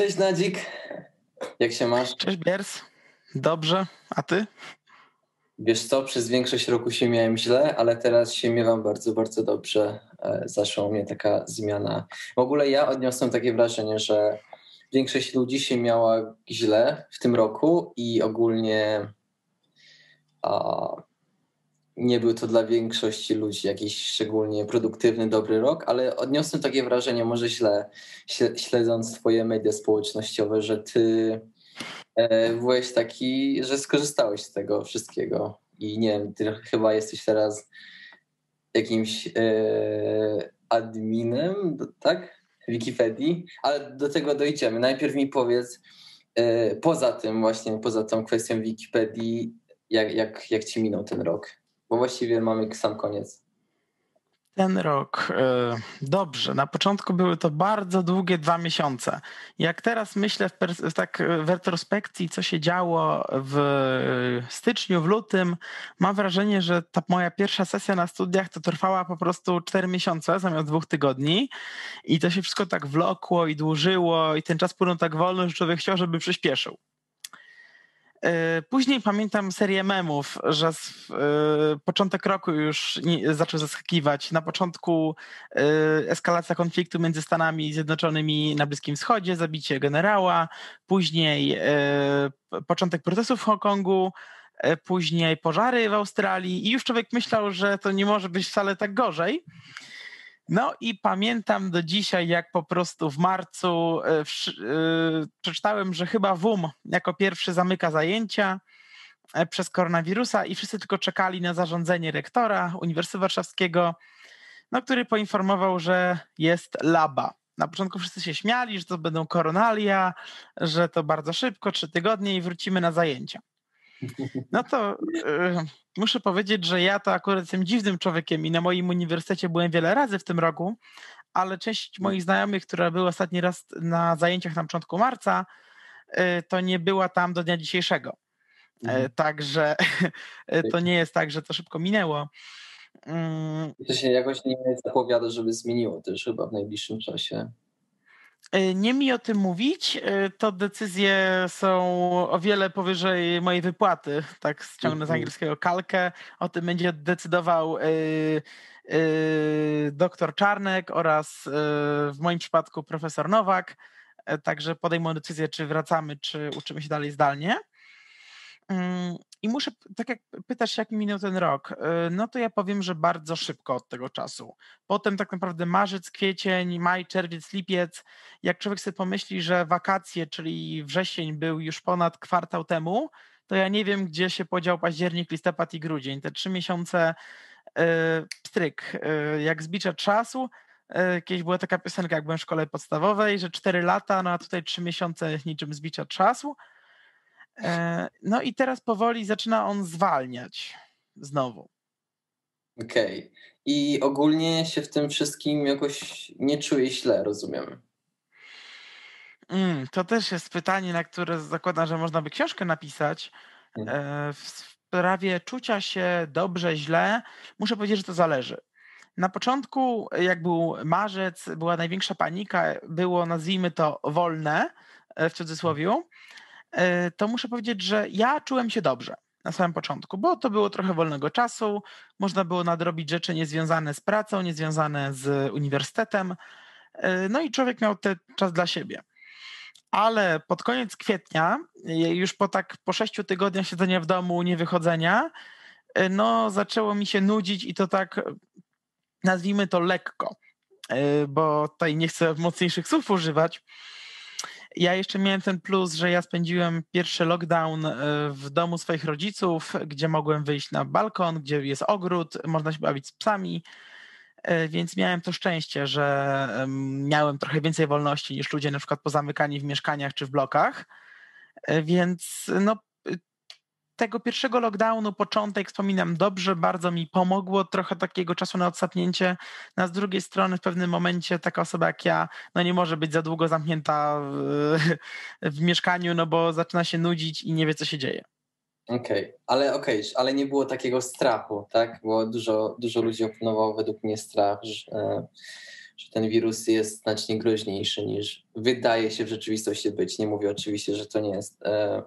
Cześć Nadzik, jak się masz? Cześć Biers, dobrze, a ty? Wiesz co, przez większość roku się miałem źle, ale teraz się miewam bardzo, bardzo dobrze. E, zaszła mnie taka zmiana. W ogóle ja odniosłem takie wrażenie, że większość ludzi się miała źle w tym roku i ogólnie a, nie był to dla większości ludzi jakiś szczególnie produktywny, dobry rok, ale odniosłem takie wrażenie, może źle, śledząc Twoje media społecznościowe, że Ty e, byłeś taki, że skorzystałeś z tego wszystkiego. I nie wiem, Ty chyba jesteś teraz jakimś e, adminem, tak? Wikipedii, ale do tego dojdziemy. Najpierw mi powiedz, e, poza tym właśnie, poza tą kwestią Wikipedii, jak, jak, jak ci minął ten rok? Bo właściwie mamy sam koniec. Ten rok. E, dobrze. Na początku były to bardzo długie dwa miesiące. Jak teraz myślę w, tak w retrospekcji, co się działo w styczniu, w lutym, mam wrażenie, że ta moja pierwsza sesja na studiach to trwała po prostu cztery miesiące zamiast dwóch tygodni. I to się wszystko tak wlokło i dłużyło, i ten czas płynął tak wolno, że człowiek chciał, żeby przyspieszył. E, później pamiętam serię memów, że z, y, początek roku już nie, zaczął zaskakiwać. Na początku y, eskalacja konfliktu między Stanami Zjednoczonymi na Bliskim Wschodzie, zabicie generała, później y, początek protestów w Hongkongu, później pożary w Australii i już człowiek myślał, że to nie może być wcale tak gorzej. No i pamiętam do dzisiaj, jak po prostu w marcu e, yy, przeczytałem, że chyba WUM jako pierwszy zamyka zajęcia e, przez koronawirusa i wszyscy tylko czekali na zarządzenie rektora Uniwersytetu Warszawskiego, no, który poinformował, że jest laba. Na początku wszyscy się śmiali, że to będą koronalia, że to bardzo szybko, trzy tygodnie i wrócimy na zajęcia. No to y, muszę powiedzieć, że ja to akurat jestem dziwnym człowiekiem i na moim uniwersytecie byłem wiele razy w tym roku, ale część moich znajomych, która była ostatni raz na zajęciach na początku marca, y, to nie była tam do dnia dzisiejszego. Y, mhm. Także to nie jest tak, że to szybko minęło. Mm. To się jakoś nie zapowiada, żeby zmieniło też chyba w najbliższym czasie. E, nie mi o tym mówić. E, to decyzje są o wiele powyżej mojej wypłaty. Tak ściągnę z mhm. angielskiego kalkę. O tym będzie decydował e, doktor Czarnek oraz w moim przypadku profesor Nowak. Także podejmą decyzję, czy wracamy, czy uczymy się dalej zdalnie. Mm, I muszę, tak jak pytasz, jak minął ten rok, y, no to ja powiem, że bardzo szybko od tego czasu. Potem tak naprawdę marzec, kwiecień, maj, czerwiec, lipiec. Jak człowiek sobie pomyśli, że wakacje, czyli wrzesień był już ponad kwartał temu, to ja nie wiem, gdzie się podział październik, listopad i grudzień. Te trzy miesiące yy, pstryk, yy, jak zbicza czasu. Yy, kiedyś była taka piosenka, jak byłem w szkole podstawowej, że cztery lata, no a tutaj trzy miesiące niczym zbicza czasu. E, no i teraz powoli zaczyna on zwalniać znowu. Okej. Okay. I ogólnie się w tym wszystkim jakoś nie czuję źle, rozumiem. Mm, to też jest pytanie, na które zakładam, że można by książkę napisać. Mm. E, w sprawie czucia się dobrze, źle, muszę powiedzieć, że to zależy. Na początku, jak był marzec, była największa panika, było nazwijmy to wolne e, w cudzysłowie. E, to muszę powiedzieć, że ja czułem się dobrze na samym początku, bo to było trochę wolnego czasu, można było nadrobić rzeczy niezwiązane z pracą, niezwiązane z uniwersytetem, e, no i człowiek miał ten czas dla siebie. Ale pod koniec kwietnia, już po tak po sześciu tygodniach siedzenia w domu, niewychodzenia, e, no zaczęło mi się nudzić i to tak nazwijmy to lekko, bo tutaj nie chcę mocniejszych słów używać, ja jeszcze miałem ten plus, że ja spędziłem pierwszy lockdown e, w domu swoich rodziców, gdzie mogłem wyjść na balkon, gdzie jest ogród, można się bawić z psami, e, więc miałem to szczęście, że miałem trochę więcej wolności niż ludzie na przykład pozamykani w mieszkaniach czy w blokach. E, więc no, tego pierwszego lockdownu, początek wspominam dobrze, bardzo mi pomogło, trochę takiego czasu na odsapnięcie. Na z drugiej strony w pewnym momencie taka osoba jak ja, no nie może być za długo zamknięta w, w mieszkaniu, no bo zaczyna się nudzić i nie wie, co się dzieje. Okej, okay. ale okej, okay. ale nie było takiego strachu, tak? Bo dużo, dużo ludzi opanowało według mnie strach, że, że ten wirus jest znacznie groźniejszy niż wydaje się w rzeczywistości być. Nie mówię oczywiście, że to nie jest e,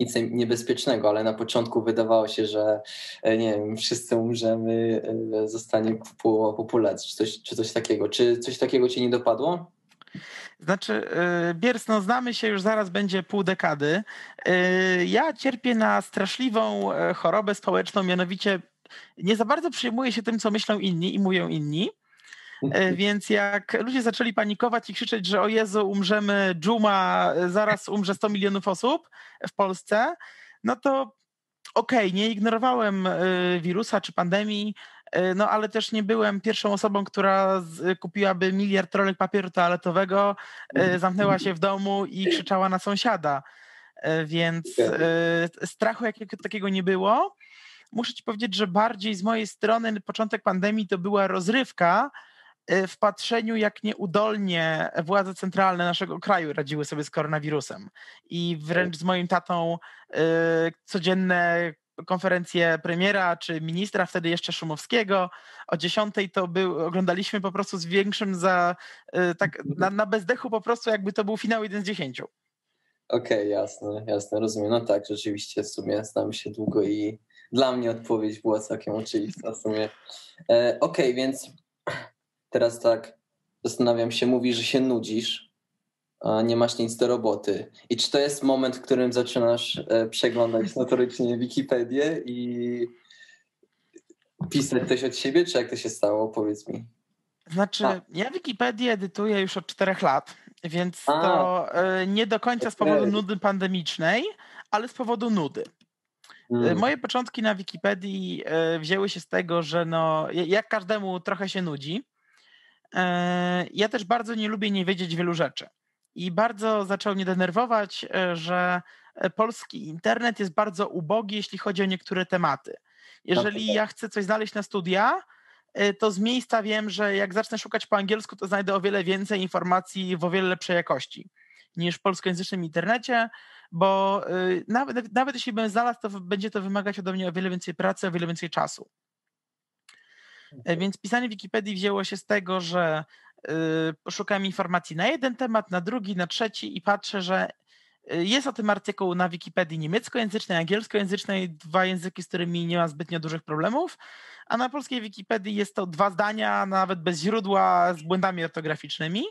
nic niebezpiecznego, ale na początku wydawało się, że e, nie wiem, wszyscy umrzemy, e, zostanie połowa populacji, czy coś, czy coś takiego. Czy coś takiego cię nie dopadło? Znaczy, e, Biers, no znamy się już zaraz będzie pół dekady. Ja cierpię na straszliwą chorobę społeczną, mianowicie nie za bardzo przyjmuję się tym, co myślą inni i mówią inni. Więc jak ludzie zaczęli panikować i krzyczeć, że o Jezu, umrzemy, dżuma, zaraz umrze 100 milionów osób w Polsce, no to okej, okay, nie ignorowałem wirusa czy pandemii, no ale też nie byłem pierwszą osobą, która kupiłaby miliard rolek papieru toaletowego, zamknęła się w domu i krzyczała na sąsiada. Więc strachu jakiego takiego nie było. Muszę ci powiedzieć, że bardziej z mojej strony początek pandemii to była rozrywka, w patrzeniu, jak nieudolnie władze centralne naszego kraju radziły sobie z koronawirusem. I wręcz z moim tatą y, codzienne konferencje premiera czy ministra, wtedy jeszcze Szumowskiego. O 10 to był, oglądaliśmy po prostu z większym za, y, tak na, na bezdechu po prostu jakby to był finał 1 z 10. Okej, okay, jasne, jasne, rozumiem. No tak, rzeczywiście w sumie znam się długo i dla mnie odpowiedź była całkiem oczywista w sumie. E, Okej, okay, więc teraz tak zastanawiam się, mówi, że się nudzisz, a nie masz nic do roboty. I czy to jest moment, w którym zaczynasz e, przeglądać notorycznie Wikipedię i pisać coś od siebie, czy jak to się stało? Powiedz mi. Znaczy, a. ja Wikipedię edytuję już od czterech lat, więc a. to e, nie do końca z powodu nudy pandemicznej, ale z powodu nudy. E, mm. Moje początki na Wikipedii wzięły się z tego, że no, jak każdemu trochę się nudzi. E, ja też bardzo nie lubię nie wiedzieć wielu rzeczy. I bardzo zaczął mnie denerwować, e, że e, polski internet jest bardzo ubogi, jeśli chodzi o niektóre tematy. Jeżeli ja chcę coś znaleźć na studia, to z miejsca wiem, że jak zacznę szukać po angielsku, to znajdę o wiele więcej informacji w o wiele lepszej jakości niż w polskojęzycznym internecie, bo nawet, nawet jeśli bym znalazł, to będzie to wymagać ode mnie o wiele więcej pracy, o wiele więcej czasu. E, więc pisanie Wikipedii wzięło się z tego, że y, informacji na jeden temat, na drugi, na trzeci i patrzę, że y, jest o tym artykuł na Wikipedii niemieckojęzycznej, angielskojęzycznej, dwa języki, z którymi nie ma zbytnio dużych problemów, a na polskiej Wikipedii jest to dwa zdania, nawet bez źródła, z błędami ortograficznymi.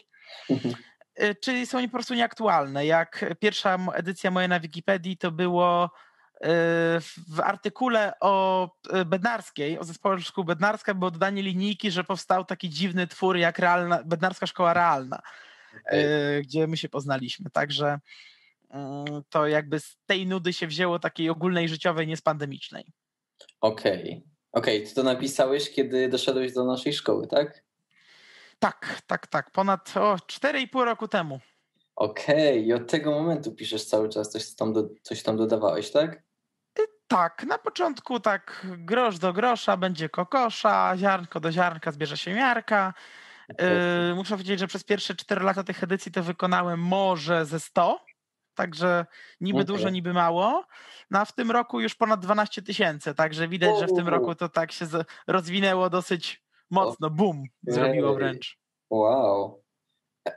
Mhm. Y, czyli są po prostu nieaktualne. Jak pierwsza edycja moja na Wikipedii to było w artykule o e, Bednarskiej, o zespole szkół Bednarska było dodanie linijki, że powstał taki dziwny twór jak realna, Bednarska Szkoła Realna, okay. gdzie my się poznaliśmy. Także mm, to jakby z tej nudy się wzięło takiej ogólnej życiowej, nie z pandemicznej. Okej. Okay. Okej, okay. ty to napisałeś, kiedy doszedłeś do naszej szkoły, tak? Tak, tak, tak. Ponad o, 4,5 roku temu. Okej, okay. i od tego momentu piszesz cały czas, coś tam, do, coś tam dodawałeś, tak? Tak, na początku tak grosz do grosza będzie kokosza, ziarnko do ziarnka zbierze się miarka. Yy, muszę powiedzieć, że przez pierwsze 4 lata tych edycji to wykonałem może ze 100, także niby okay. dużo, niby mało. No a w tym roku już ponad 12 tysięcy, także widać, że w tym roku to tak się rozwinęło dosyć mocno, bum, zrobiło wręcz. Wow.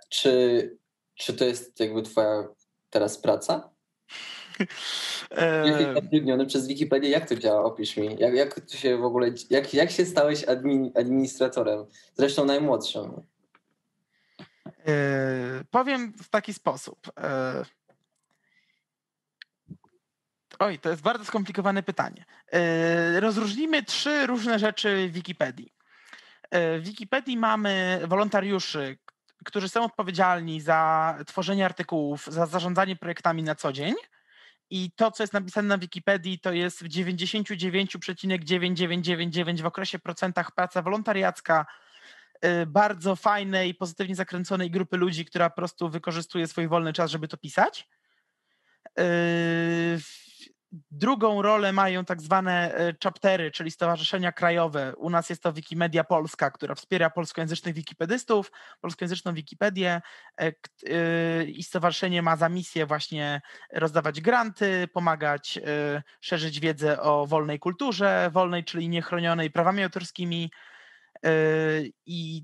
Czy, czy to jest jakby twoja teraz praca? Jesteś zatrudniony przez Wikipedię. Jak to działa? Opisz mi. Jak, jak to się w ogóle, jak, jak się stałeś admin, administratorem? Zresztą najmłodszym. Yy, powiem w taki sposób. Yy, oj, to jest bardzo skomplikowane pytanie. Yy, rozróżnimy trzy różne rzeczy w Wikipedii. W Wikipedii mamy wolontariuszy, którzy są odpowiedzialni za tworzenie artykułów, za zarządzanie projektami na co dzień i to, co jest napisane na Wikipedii, to jest w 99,9999 w okresie procentach praca wolontariacka y, bardzo fajnej, pozytywnie zakręconej grupy ludzi, która po prostu wykorzystuje swój wolny czas, żeby to pisać. Drugą rolę mają tak zwane e, chaptery, czyli stowarzyszenia krajowe. U nas jest to Wikimedia Polska, która wspiera polskojęzycznych wikipedystów, polskojęzyczną Wikipedię e, e, i stowarzyszenie ma za misję właśnie rozdawać granty, pomagać szerzyć wiedzę o wolnej kulturze, wolnej, czyli niechronionej prawami autorskimi i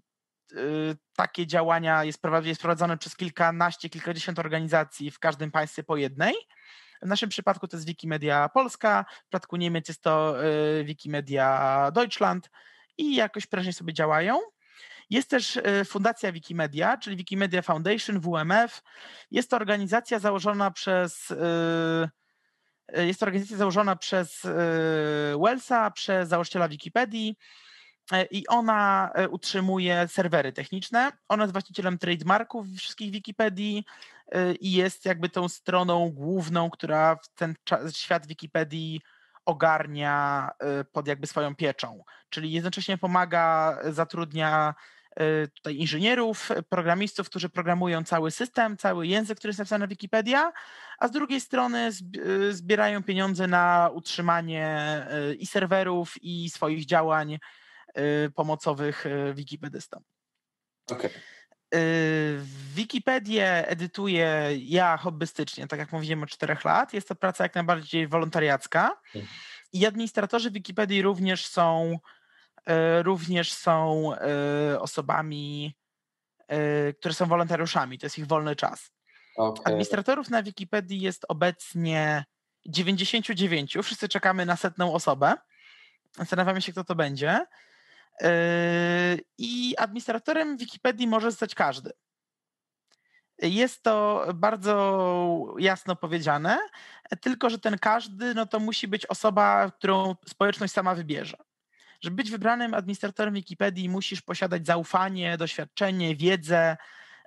takie działania jest prowadzone przez kilkanaście, kilkadziesiąt organizacji w każdym państwie po jednej. W naszym przypadku to jest Wikimedia Polska, w przypadku Niemiec jest to Wikimedia Deutschland i jakoś prężnie sobie działają. Jest też Fundacja Wikimedia, czyli Wikimedia Foundation, WMF. Jest to organizacja założona przez jest to organizacja założona przez Wellsa, przez założyciela Wikipedii i ona utrzymuje serwery techniczne. Ona jest właścicielem trademarków wszystkich Wikipedii i jest jakby tą stroną główną, która ten świat Wikipedii ogarnia pod jakby swoją pieczą. Czyli jednocześnie pomaga, zatrudnia tutaj inżynierów, programistów, którzy programują cały system, cały język, który jest napisany na Wikipedia, a z drugiej strony zbierają pieniądze na utrzymanie i serwerów, i swoich działań Y, pomocowych y, wikipedystom. Okay. Wikipedię edytuję ja hobbystycznie, tak jak mówiłem, od czterech lat. Jest to praca jak najbardziej wolontariacka. Mhm. I administratorzy Wikipedii również są, y, również są osobami, które są wolontariuszami. To jest ich wolny czas. Okay. Administratorów na Wikipedii jest obecnie 99. Wszyscy czekamy na setną osobę. Zastanawiamy się, kto to będzie. Yy, I administratorem Wikipedii może zostać każdy. Jest to bardzo jasno powiedziane, tylko że ten każdy no to musi być osoba, którą społeczność sama wybierze. Żeby być wybranym administratorem Wikipedii, musisz posiadać zaufanie, doświadczenie, wiedzę,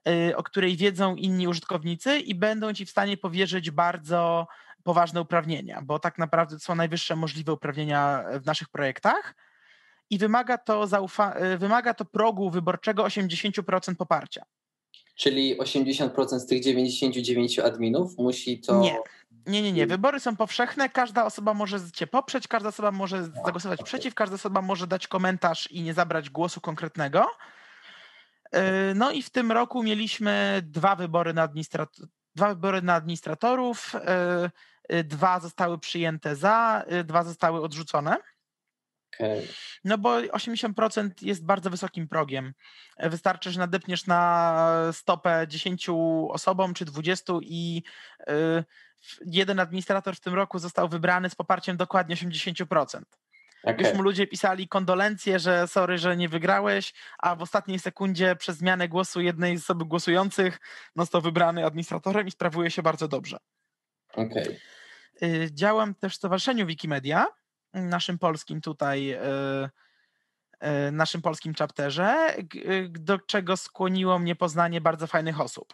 yy, o której wiedzą inni użytkownicy i będą ci w stanie powierzyć bardzo poważne uprawnienia, bo tak naprawdę to są najwyższe możliwe uprawnienia w naszych projektach i wymaga to, zaufa- y, wymaga to progu wyborczego 80% poparcia. Czyli 80% z tych 99 adminów musi to. Nie. Nie, nie, nie. Wybory są powszechne. Każda osoba może cię poprzeć, każda osoba może zagłosować przeciw, każda osoba może dać komentarz i nie zabrać głosu konkretnego. Y, no i w tym roku mieliśmy dwa wybory na, administrat- dwa wybory na administratorów. Y, dwa zostały przyjęte za, dwa zostały odrzucone. Okay. No bo 80% jest bardzo wysokim progiem. Wystarczy, że nadepniesz na stopę 10 osobom czy 20 i y, jeden administrator w tym roku został wybrany z poparciem dokładnie 80%. Okay. Już mu ludzie pisali kondolencje, że sorry, że nie wygrałeś, a w ostatniej sekundzie przez zmianę głosu jednej z osoby głosujących został wybrany administratorem i sprawuje się bardzo dobrze. Okay. Działam też w Stowarzyszeniu Wikimedia, naszym polskim tutaj, e, e, naszym polskim chapterze, e, do czego skłoniło mnie poznanie bardzo fajnych osób.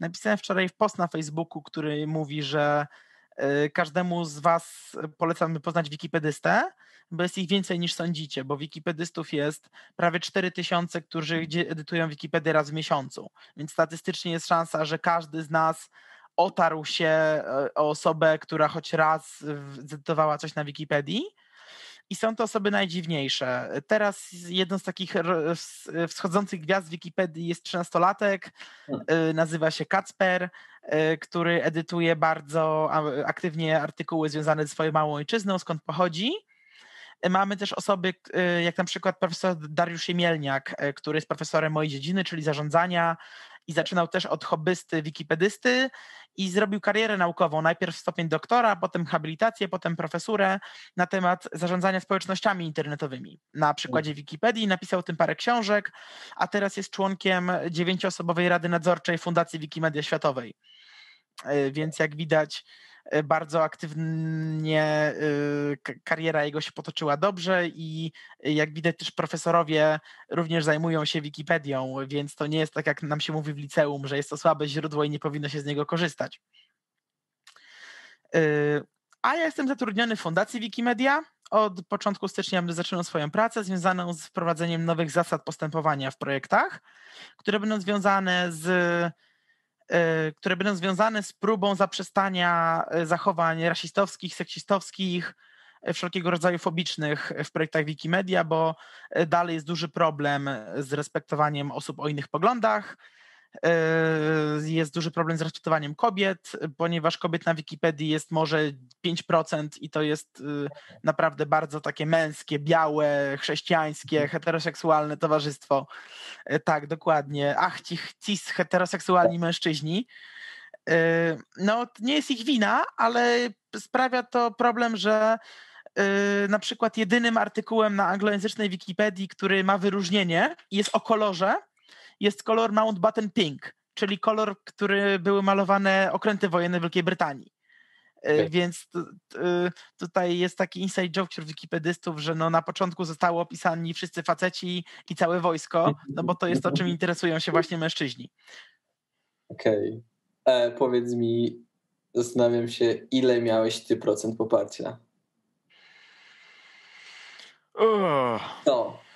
Napisałem wczoraj post na Facebooku, który mówi, że każdemu z Was polecam poznać wikipedystę, bo jest ich więcej niż sądzicie, bo wikipedystów jest prawie 4000, którzy edytują Wikipedię raz w miesiącu, więc statystycznie jest szansa, że każdy z nas otarł się e, o osobę, która choć raz zedytowała coś na Wikipedii. I są to osoby najdziwniejsze. Teraz jedną z takich wschodzących gwiazd Wikipedii jest 13-latek, hmm. e, nazywa się Kacper, e, który edytuje bardzo aktywnie artykuły związane ze swoją małą ojczyzną, skąd pochodzi. Mamy też osoby, jak na przykład profesor Dariusz Jemielniak, który jest profesorem mojej dziedziny, czyli zarządzania i zaczynał też od hobbysty, wikipedysty i zrobił karierę naukową. Najpierw stopień doktora, potem habilitację, potem profesurę na temat zarządzania społecznościami internetowymi. Na przykładzie Wikipedii napisał tym parę książek, a teraz jest członkiem dziewięcioosobowej Rady Nadzorczej Fundacji Wikimedia Światowej. E, więc jak widać, bardzo aktywnie e, kariera jego się potoczyła dobrze i e, jak widać też profesorowie również zajmują się Wikipedią, więc to nie jest tak jak nam się mówi w liceum, że jest to słabe źródło i nie powinno się z niego korzystać. A ja jestem zatrudniony w Fundacji Wikimedia. Od początku stycznia będę zaczynał swoją pracę związaną z wprowadzeniem nowych zasad postępowania w projektach, które będą związane z Y, które będą związane z próbą zaprzestania y, zachowań rasistowskich, seksistowskich, y, wszelkiego rodzaju fobicznych w projektach Wikimedia, bo dalej jest duży problem z respektowaniem osób o innych poglądach. Jest duży problem z rekrutawaniem kobiet, ponieważ kobiet na Wikipedii jest może 5% i to jest naprawdę bardzo takie męskie, białe, chrześcijańskie, mhm. heteroseksualne towarzystwo. Tak, dokładnie. Ach, ci cis heteroseksualni mężczyźni. No, nie jest ich wina, ale sprawia to problem, że na przykład jedynym artykułem na anglojęzycznej Wikipedii, który ma wyróżnienie jest o kolorze, jest kolor Mountbatten Pink, czyli kolor, który były malowane okręty wojenne Wielkiej Brytanii. E, okay. Więc tutaj jest taki inside joke wśród wikipedystów, że no na początku zostało opisani wszyscy faceci i całe wojsko, no bo to jest to, czym interesują się właśnie mężczyźni. Okej. Okay. E, powiedz mi, zastanawiam się, ile miałeś ty procent poparcia? Oh. To.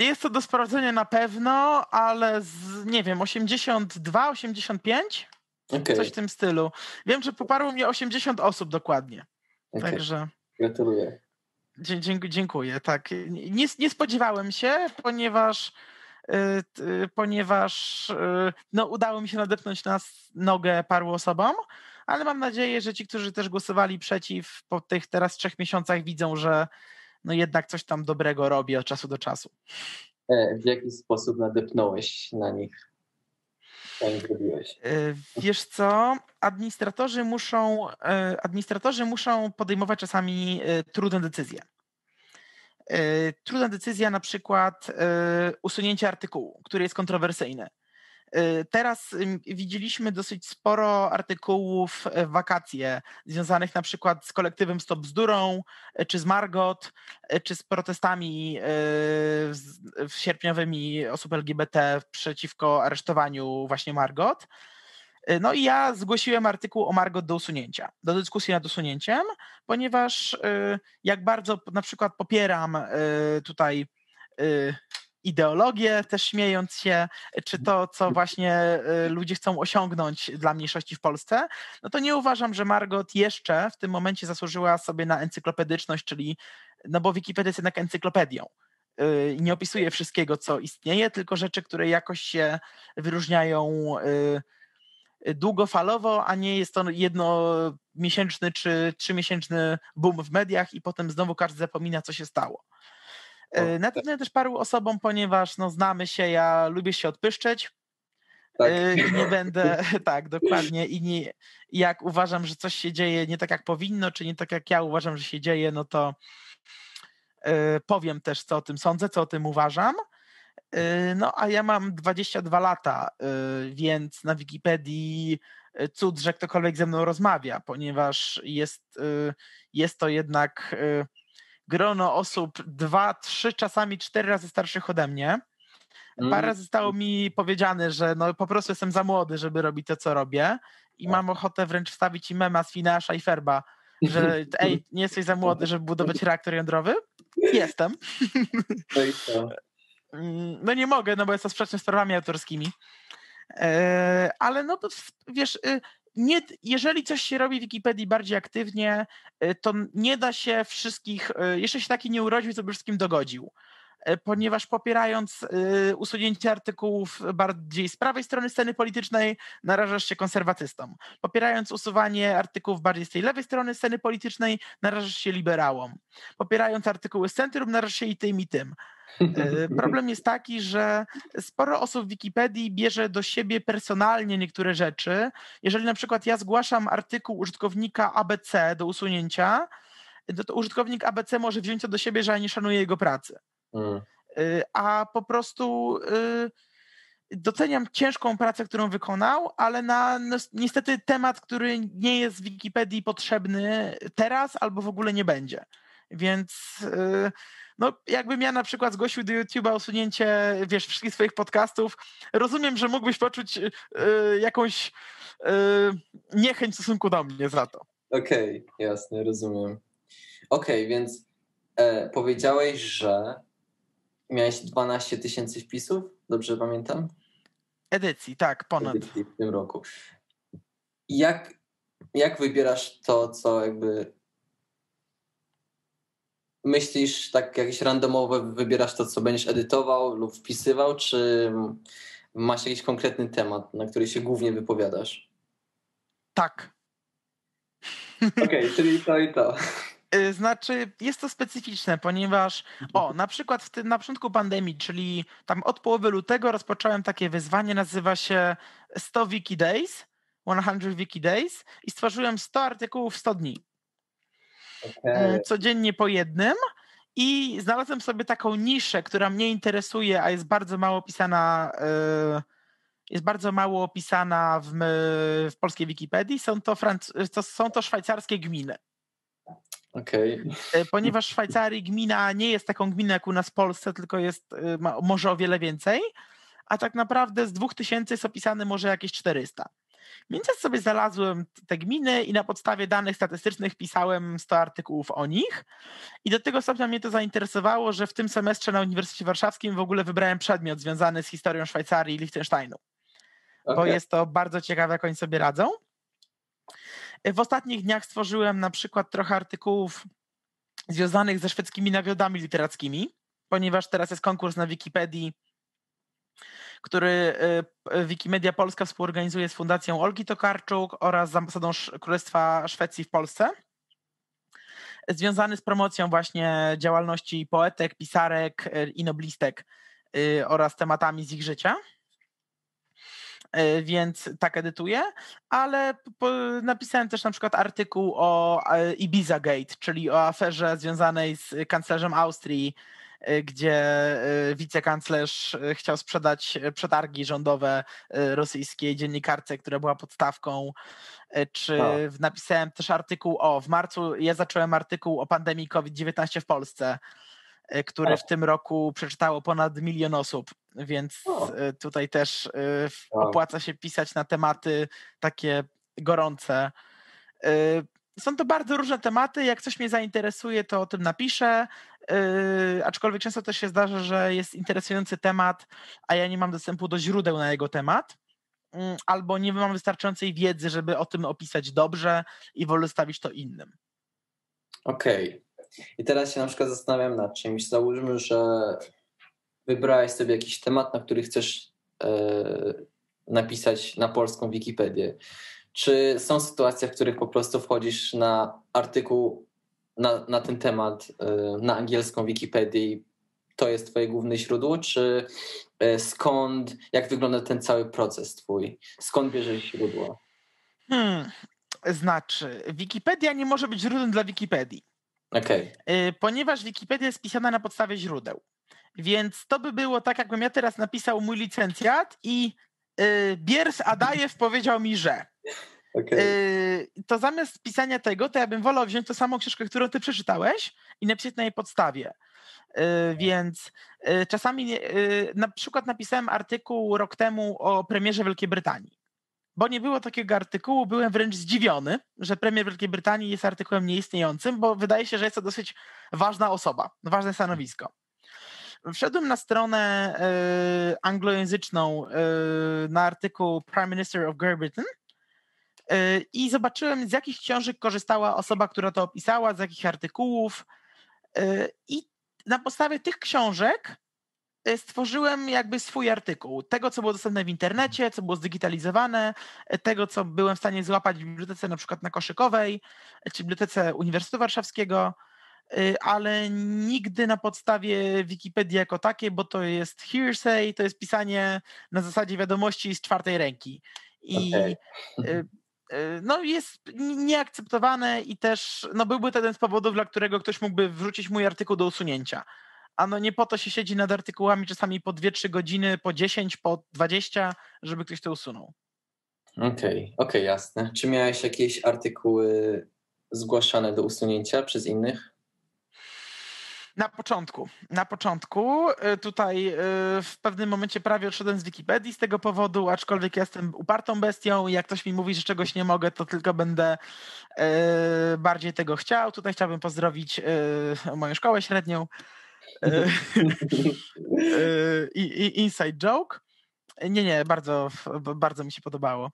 Jest to do sprawdzenia na pewno, ale z, nie wiem, 82, 85? Okay. Coś w tym stylu. Wiem, że poparło mnie 80 osób dokładnie. Okay. Także. Gratuluję. dziękuję, tak. Nie, nie spodziewałem się, ponieważ yy, ponieważ yy, no, udało mi się nadepnąć na nogę paru osobom, ale mam nadzieję, że ci, którzy też głosowali przeciw po tych teraz trzech miesiącach widzą, że no jednak coś tam dobrego robi od czasu do czasu. E, w jaki sposób nadepnąłeś na nich? E, wiesz co, administratorzy muszą, e, administratorzy muszą podejmować czasami trudne decyzje. Trudna decyzja na przykład usunięcie artykułu, który jest kontrowersyjny. Y, teraz widzieliśmy dosyć sporo artykułów w wakacje związanych na przykład z kolektywem Stop Bzdurą, y, czy z Margot, y, czy z protestami sierpniowymi osób LGBT przeciwko aresztowaniu właśnie Margot. No i ja zgłosiłem artykuł o Margot do usunięcia, do dyskusji nad usunięciem, ponieważ jak bardzo na przykład popieram tutaj ideologię, też śmiejąc się, czy to, co właśnie y, ludzie chcą osiągnąć dla mniejszości w Polsce, no to nie uważam, że Margot jeszcze w tym momencie zasłużyła sobie na encyklopedyczność, czyli, no bo Wikipedia jest jednak encyklopedią. Y, nie opisuje wszystkiego, co istnieje, tylko rzeczy, które jakoś się wyróżniają y, długofalowo, a nie jest to jednomiesięczny czy trzymiesięczny boom w mediach i potem znowu każdy zapomina, co się stało. E, Natchnę też paru osobom, ponieważ no, znamy się, ja lubię się odpyszczeć. Tak. E, nie będę, tak, dokładnie. I nie, jak uważam, że coś się dzieje nie tak, jak powinno, czy nie tak, jak ja uważam, że się dzieje, no to e, powiem też, co o tym sądzę, co o tym uważam. No, a ja mam 22 lata, więc na Wikipedii cud, że ktokolwiek ze mną rozmawia, ponieważ jest, jest to jednak grono osób dwa, trzy, czasami cztery razy starszych ode mnie. Parę mm. razy zostało mi powiedziane, że no po prostu jestem za młody, żeby robić to, co robię i mam ochotę wręcz wstawić i mema z Finasza i Ferba, że ej, nie jesteś za młody, żeby budować reaktor jądrowy? Jestem. No, mm, no nie mogę, no bo jest to sprzeczne z prawami autorskimi. E, ale no wiesz, y, nie, jeżeli coś się robi w Wikipedii bardziej aktywnie, y, to nie da się wszystkich, y, jeszcze się taki nie urodził, co by wszystkim dogodził. Y, ponieważ popierając usunięcie artykułów bardziej z prawej strony sceny politycznej, narażasz się konserwatystom. Popierając usuwanie artykułów bardziej z tej lewej strony sceny politycznej, narażasz się liberałom. Popierając artykuły z centrum, narażasz się i tym, i tym. E, problem jest taki, że sporo osób w Wikipedii bierze do siebie personalnie niektóre rzeczy. Jeżeli na przykład ja zgłaszam artykuł użytkownika ABC do usunięcia, to użytkownik ABC może wziąć to do siebie, że ja nie szanuję jego pracy. Mm. E, a po prostu e, doceniam ciężką pracę, którą wykonał, ale na no, niestety temat, który nie jest w Wikipedii potrzebny teraz albo w ogóle nie będzie. Więc no jakbym ja na przykład zgłosił do YouTube'a usunięcie, wiesz, wszystkich swoich podcastów, rozumiem, że mógłbyś poczuć y, jakąś y, niechęć w stosunku do mnie za to. Okej, okay, jasne, rozumiem. Okej, okay, więc e, powiedziałeś, że miałeś 12 tysięcy wpisów, dobrze pamiętam? Edycji, tak, ponad. Edycji w tym roku. Jak, jak wybierasz to, co jakby myślisz tak jakieś randomowe, wybierasz to, co będziesz edytował lub wpisywał, czy masz jakiś konkretny temat, na który się głównie wypowiadasz? Tak. Okej, okay, czyli to i to. Y, znaczy, jest to specyficzne, ponieważ o, na przykład w tym, na początku pandemii, czyli tam od połowy lutego rozpocząłem takie wyzwanie, nazywa się 100 Wiki Days, 100 Wiki Days i stworzyłem 100 artykułów w 100 dni. Okay. Codziennie po jednym i znalazłem sobie taką niszę, która mnie interesuje, a jest bardzo mało opisana y, jest bardzo mało opisana w, w polskiej Wikipedii. Są to, to, są to szwajcarskie gminy. Okay. E, ponieważ w Szwajcarii gmina nie jest taką gminą jak u nas w Polsce, tylko jest e, może o wiele więcej, a tak naprawdę z 2000 jest opisane może jakieś 400. Więc ja sobie znalazłem te gminy i na podstawie danych statystycznych pisałem 100 artykułów o nich. I do tego stopnia mnie to zainteresowało, że w tym semestrze na Uniwersytecie Warszawskim w ogóle wybrałem przedmiot związany z historią Szwajcarii i Liechtensteinu. Okay. Bo jest to bardzo ciekawe, jak oni sobie radzą. W ostatnich dniach stworzyłem na przykład trochę artykułów związanych ze szwedzkimi nagrodami literackimi, ponieważ teraz jest konkurs na Wikipedii, który y, Wikimedia Polska współorganizuje z Fundacją Olgi Tokarczuk oraz z ambasadą Królestwa Szwecji w Polsce. Związany z promocją właśnie działalności poetek, pisarek y, i noblistek y, oraz tematami z ich życia. E, więc tak edytuję, ale napisałem też na przykład artykuł o Ibiza Gate, czyli o aferze związanej z kanclerzem Austrii, e, gdzie wicekanclerz chciał sprzedać przetargi rządowe rosyjskiej dziennikarce, która była podstawką. Czy napisałem też artykuł o, w marcu ja zacząłem artykuł o pandemii COVID-19 w Polsce, który w tym roku przeczytało ponad milion osób więc e, tutaj też e, opłaca się pisać na tematy takie gorące. E, są to bardzo różne tematy. Jak coś mnie zainteresuje, to o tym napiszę. Aczkolwiek często też się zdarza, że jest interesujący temat, a ja nie mam dostępu do źródeł na jego temat, mm, albo nie mam wystarczającej wiedzy, żeby o tym opisać dobrze i wolę stawić to innym. Okej. Okay. I teraz się na przykład zastanawiam nad czymś. Załóżmy, że wybrałeś sobie jakiś temat, na który chcesz e, napisać na polską Wikipedię. Czy są sytuacje, w których po prostu wchodzisz na artykuł na, na ten temat e, na angielską Wikipedię i to jest twoje główne źródło, czy e, skąd, jak wygląda ten cały proces twój? Skąd bierzesz źródło? Hmm, znaczy, Wikipedia nie może być źródłem dla Wikipedii. Okay. Ponieważ Wikipedia jest pisana na podstawie źródeł. Więc to by było tak, jakbym ja teraz napisał mój licencjat i y, Biers Adajew powiedział mi, że. Okay. To zamiast pisania tego, to ja bym wolał wziąć tę samą książkę, którą ty przeczytałeś i napisać na jej podstawie. Y, więc y, czasami na przykład napisałem artykuł rok temu o premierze Wielkiej Brytanii. Bo nie było takiego artykułu, byłem wręcz zdziwiony, że premier Wielkiej Brytanii jest artykułem nieistniejącym, bo wydaje się, że jest to dosyć ważna osoba, ważne stanowisko. Wszedłem na stronę y, anglojęzyczną y, na artykuł Prime Minister of Great Britain y, i zobaczyłem, z jakich książek korzystała osoba, która to opisała, z jakich artykułów. I na podstawie tych książek stworzyłem jakby swój artykuł. Tego, co było dostępne w internecie, co było zdigitalizowane, tego, co byłem w stanie złapać w bibliotece na przykład na Koszykowej, czy bibliotece Uniwersytetu Warszawskiego. Ale nigdy na podstawie Wikipedii jako takiej, bo to jest hearsay, to jest pisanie na zasadzie wiadomości z czwartej ręki. I okay. no jest nieakceptowane i też no byłby to jeden z powodów, dla którego ktoś mógłby wrzucić mój artykuł do usunięcia. A no nie po to się siedzi nad artykułami czasami po 2-3 godziny, po 10, po 20, żeby ktoś to usunął. Okej, okay, okej, okay, jasne. Czy miałeś jakieś artykuły zgłaszane do usunięcia przez innych? Na początku. Na początku y, tutaj y, w pewnym momencie prawie odszedłem z Wikipedii z tego powodu, aczkolwiek jestem upartą bestią i jak ktoś mi mówi, że czegoś nie mogę, to tylko będę y, bardziej tego chciał. Tutaj chciałbym pozdrowić moją szkołę średnią i inside joke. Nie, nie, bardzo, bardzo mi się podobało.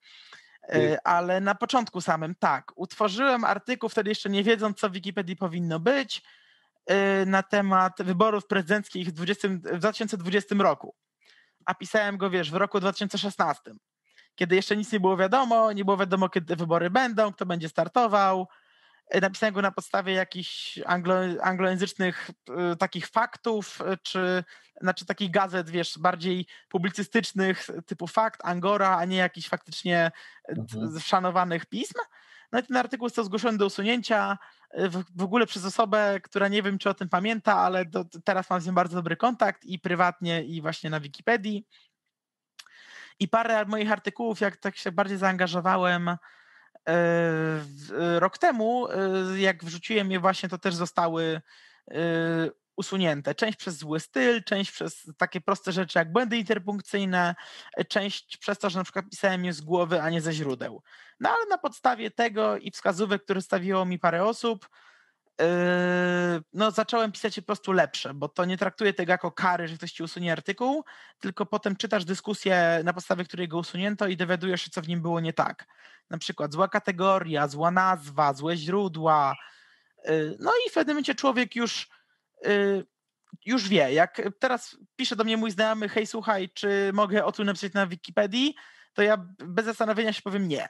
Ale na początku samym tak, utworzyłem artykuł, wtedy jeszcze nie wiedząc, co w Wikipedii powinno być na temat wyborów prezydenckich w, 20, w 2020 roku. a pisałem go, wiesz, w roku 2016, kiedy jeszcze nic nie było wiadomo, nie było wiadomo, kiedy wybory będą, kto będzie startował. E, napisałem go na podstawie jakichś anglo, anglojęzycznych y, takich faktów, czy znaczy takich gazet, wiesz, bardziej publicystycznych, typu Fakt, Angora, a nie jakichś faktycznie mhm. szanowanych pism. No i ten artykuł został zgłoszony do usunięcia w, w, ogóle przez osobę, która nie wiem, czy o tym pamięta, ale do, teraz mam z nią bardzo dobry kontakt i prywatnie, i właśnie na Wikipedii. I parę moich artykułów, jak tak się bardziej zaangażowałem rok temu, jak wrzuciłem je właśnie, to też zostały usunięte. Część przez zły styl, część przez takie proste rzeczy jak błędy interpunkcyjne, część przez to, że na przykład pisałem je z głowy, a nie ze źródeł. No ale na podstawie tego i wskazówek, które stawiło mi parę osób, no zacząłem pisać po prostu lepsze, bo to nie traktuje tego jako kary, że ktoś ci usunie artykuł, tylko potem czytasz dyskusję, na podstawie której go usunięto i dowiadujesz się, co w nim było nie tak. Na przykład zła kategoria, zła nazwa, złe źródła. Yy, no i w pewnym momencie człowiek już Y, już wie. Jak teraz pisze do mnie mój znajomy, hej słuchaj, czy mogę o tym napisać na Wikipedii, to ja bez zastanowienia się powiem nie.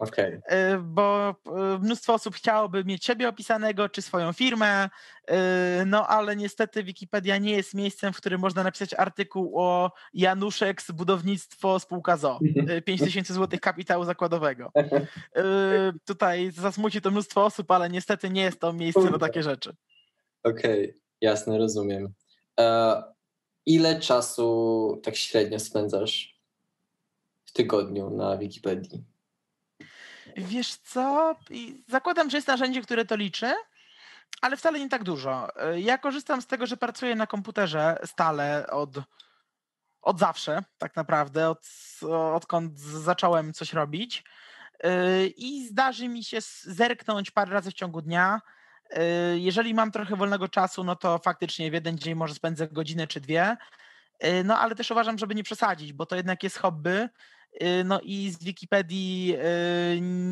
Okay. Bo y, mnóstwo osób chciałoby mieć siebie opisanego, czy swoją firmę, y, no ale niestety Wikipedia nie jest miejscem, w którym można napisać artykuł o Januszek z budownictwo spółka ZO. 5000 zł kapitału zakładowego. Tutaj zasmuci to mnóstwo osób, ale niestety nie jest to miejsce na takie rzeczy. Okej, okay, jasne, rozumiem. E, ile czasu tak średnio spędzasz w tygodniu na Wikipedii? Wiesz co? Zakładam, że jest narzędzie, które to liczy, ale wcale nie tak dużo. Ja korzystam z tego, że pracuję na komputerze stale od, od zawsze, tak naprawdę, od, odkąd zacząłem coś robić. E, I zdarzy mi się zerknąć parę razy w ciągu dnia Y, jeżeli mam trochę wolnego czasu, no to faktycznie w jeden dzień może spędzę godzinę czy dwie. Y, no ale też uważam, żeby nie przesadzić, bo to jednak jest hobby. Y, no i z Wikipedii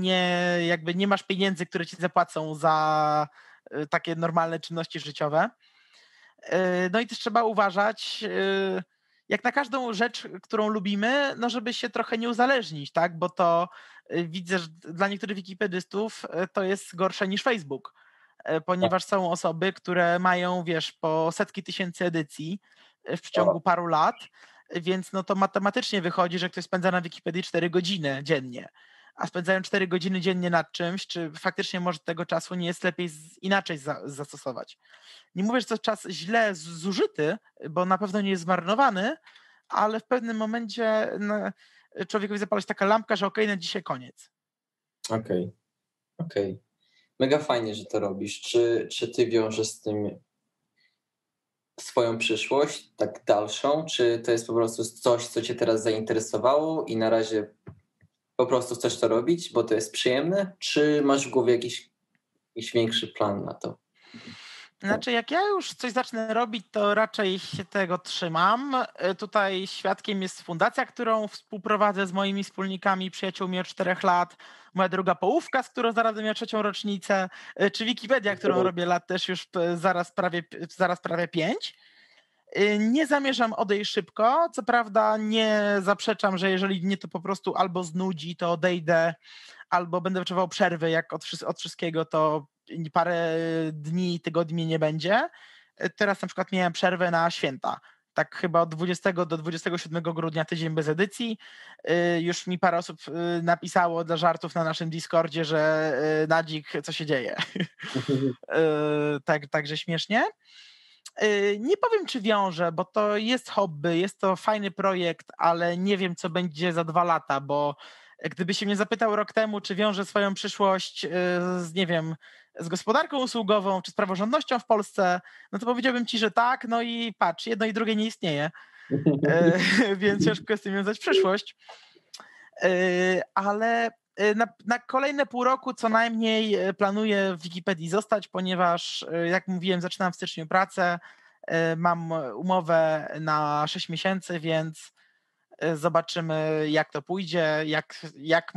nie, jakby nie masz pieniędzy, które ci zapłacą za takie normalne czynności życiowe. No i też trzeba uważać, jak na każdą rzecz, którą lubimy, no żeby się trochę nie uzależnić, tak? Bo to widzę, że dla niektórych wikipedystów to jest gorsze niż Facebook ponieważ są osoby, które mają, wiesz, po setki tysięcy edycji w ciągu paru lat, więc no to matematycznie wychodzi, że ktoś spędza na Wikipedii 4 godziny dziennie, a spędzają 4 godziny dziennie nad czymś, czy faktycznie może tego czasu nie jest lepiej z, inaczej za, zastosować. Nie mówię, że to czas źle zużyty, bo na pewno nie jest zmarnowany, ale w pewnym momencie no, człowiekowi zapala się taka lampka, że okej, okay, na dzisiaj koniec. Okej, okay. okej. Okay mega fajnie, że to robisz. Czy, czy ty wiążesz z tym swoją przyszłość, tak dalszą? Czy to jest po prostu coś, co cię teraz zainteresowało i na razie po prostu chcesz to robić, bo to jest przyjemne? Czy masz w głowie jakiś, jakiś większy plan na to? Znaczy, jak ja już coś zacznę robić, to raczej się tego trzymam. E, tutaj świadkiem jest fundacja, którą współprowadzę z moimi wspólnikami, przyjaciółmi od czterech lat. Moja druga połówka, z którą zaraz będę miał trzecią rocznicę. E, czy Wikipedia, którą robię lat też już zaraz prawie, zaraz prawie pięć. E, nie zamierzam odejść szybko. Co prawda, nie zaprzeczam, że jeżeli mnie to po prostu albo znudzi, to odejdę, albo będę wyczuwał przerwy, jak od, od wszystkiego, to parę dni, tygodni nie będzie. Teraz na przykład miałem przerwę na święta. Tak chyba od 20 do 27 grudnia tydzień bez edycji. Y, już mi parę osób y, napisało dla żartów na naszym Discordzie, że Nadzik, co się dzieje. tak, także śmiesznie. Nie powiem, czy wiąże, bo to jest hobby, jest to fajny projekt, ale nie wiem, co będzie za dwa lata, bo gdyby się mnie zapytał rok temu, czy wiąże swoją przyszłość z, nie wiem, z gospodarką usługową czy z praworządnością w Polsce, no to powiedziałbym ci, że tak, no i patrz, jedno i drugie nie istnieje, e, więc ciężko jest tym wiązać przyszłość. E, ale e, na, na, kolejne pół roku co najmniej planuję w Wikipedii zostać, ponieważ jak mówiłem, zaczynam w styczniu pracę, mam umowę na 6 miesięcy, więc zobaczymy jak to pójdzie, jak, jak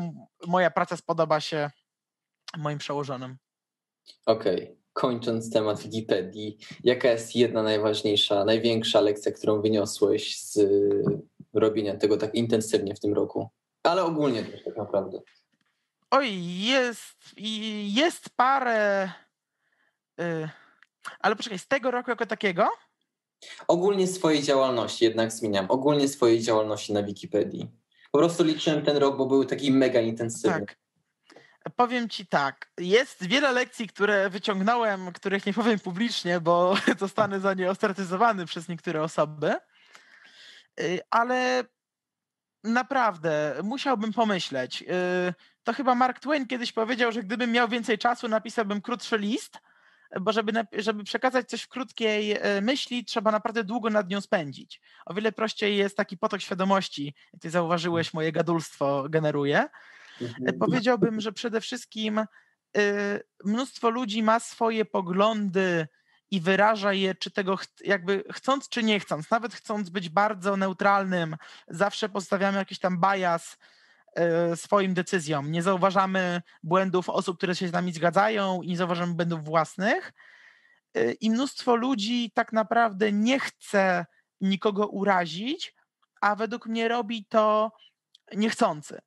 moja praca spodoba się moim przełożonym. Okej, okay, kończąc temat Wikipedii, jaka jest jedna najważniejsza, największa lekcja, którą wyniosłeś z robienia tego tak intensywnie w tym roku? Ale ogólnie też tak naprawdę. Oj, jest, jest parę. Yy, ale poczekaj, z tego roku jako takiego? Ogólnie swojej działalności, jednak zmieniam. Ogólnie swojej działalności na Wikipedii. Po prostu liczyłem ten rok, bo był taki mega intensywny. Tak. Powiem ci tak, jest wiele lekcji, które wyciągnąłem, których nie powiem publicznie, bo zostanę za nie ostratyzowany przez niektóre osoby, y, ale naprawdę musiałbym pomyśleć. Y, to chyba Mark Twain kiedyś powiedział, że gdybym miał więcej czasu, napisałbym krótszy list, bo żeby, żeby przekazać coś w krótkiej y, myśli, trzeba naprawdę długo nad nią spędzić. O wiele prościej jest taki potok świadomości, jak ty zauważyłeś, moje gadulstwo generuje Mhm. Powiedziałbym, że przede wszystkim y, mnóstwo ludzi ma swoje poglądy i wyraża je, czy tego jakby chcąc, czy nie chcąc, nawet chcąc być bardzo neutralnym, zawsze postawiamy jakiś tam bias swoim decyzjom. Nie zauważamy błędów osób, które się z nami zgadzają i nie zauważamy błędów własnych. Y, I mnóstwo ludzi tak naprawdę nie chce nikogo urazić, a według mnie robi to niechcący.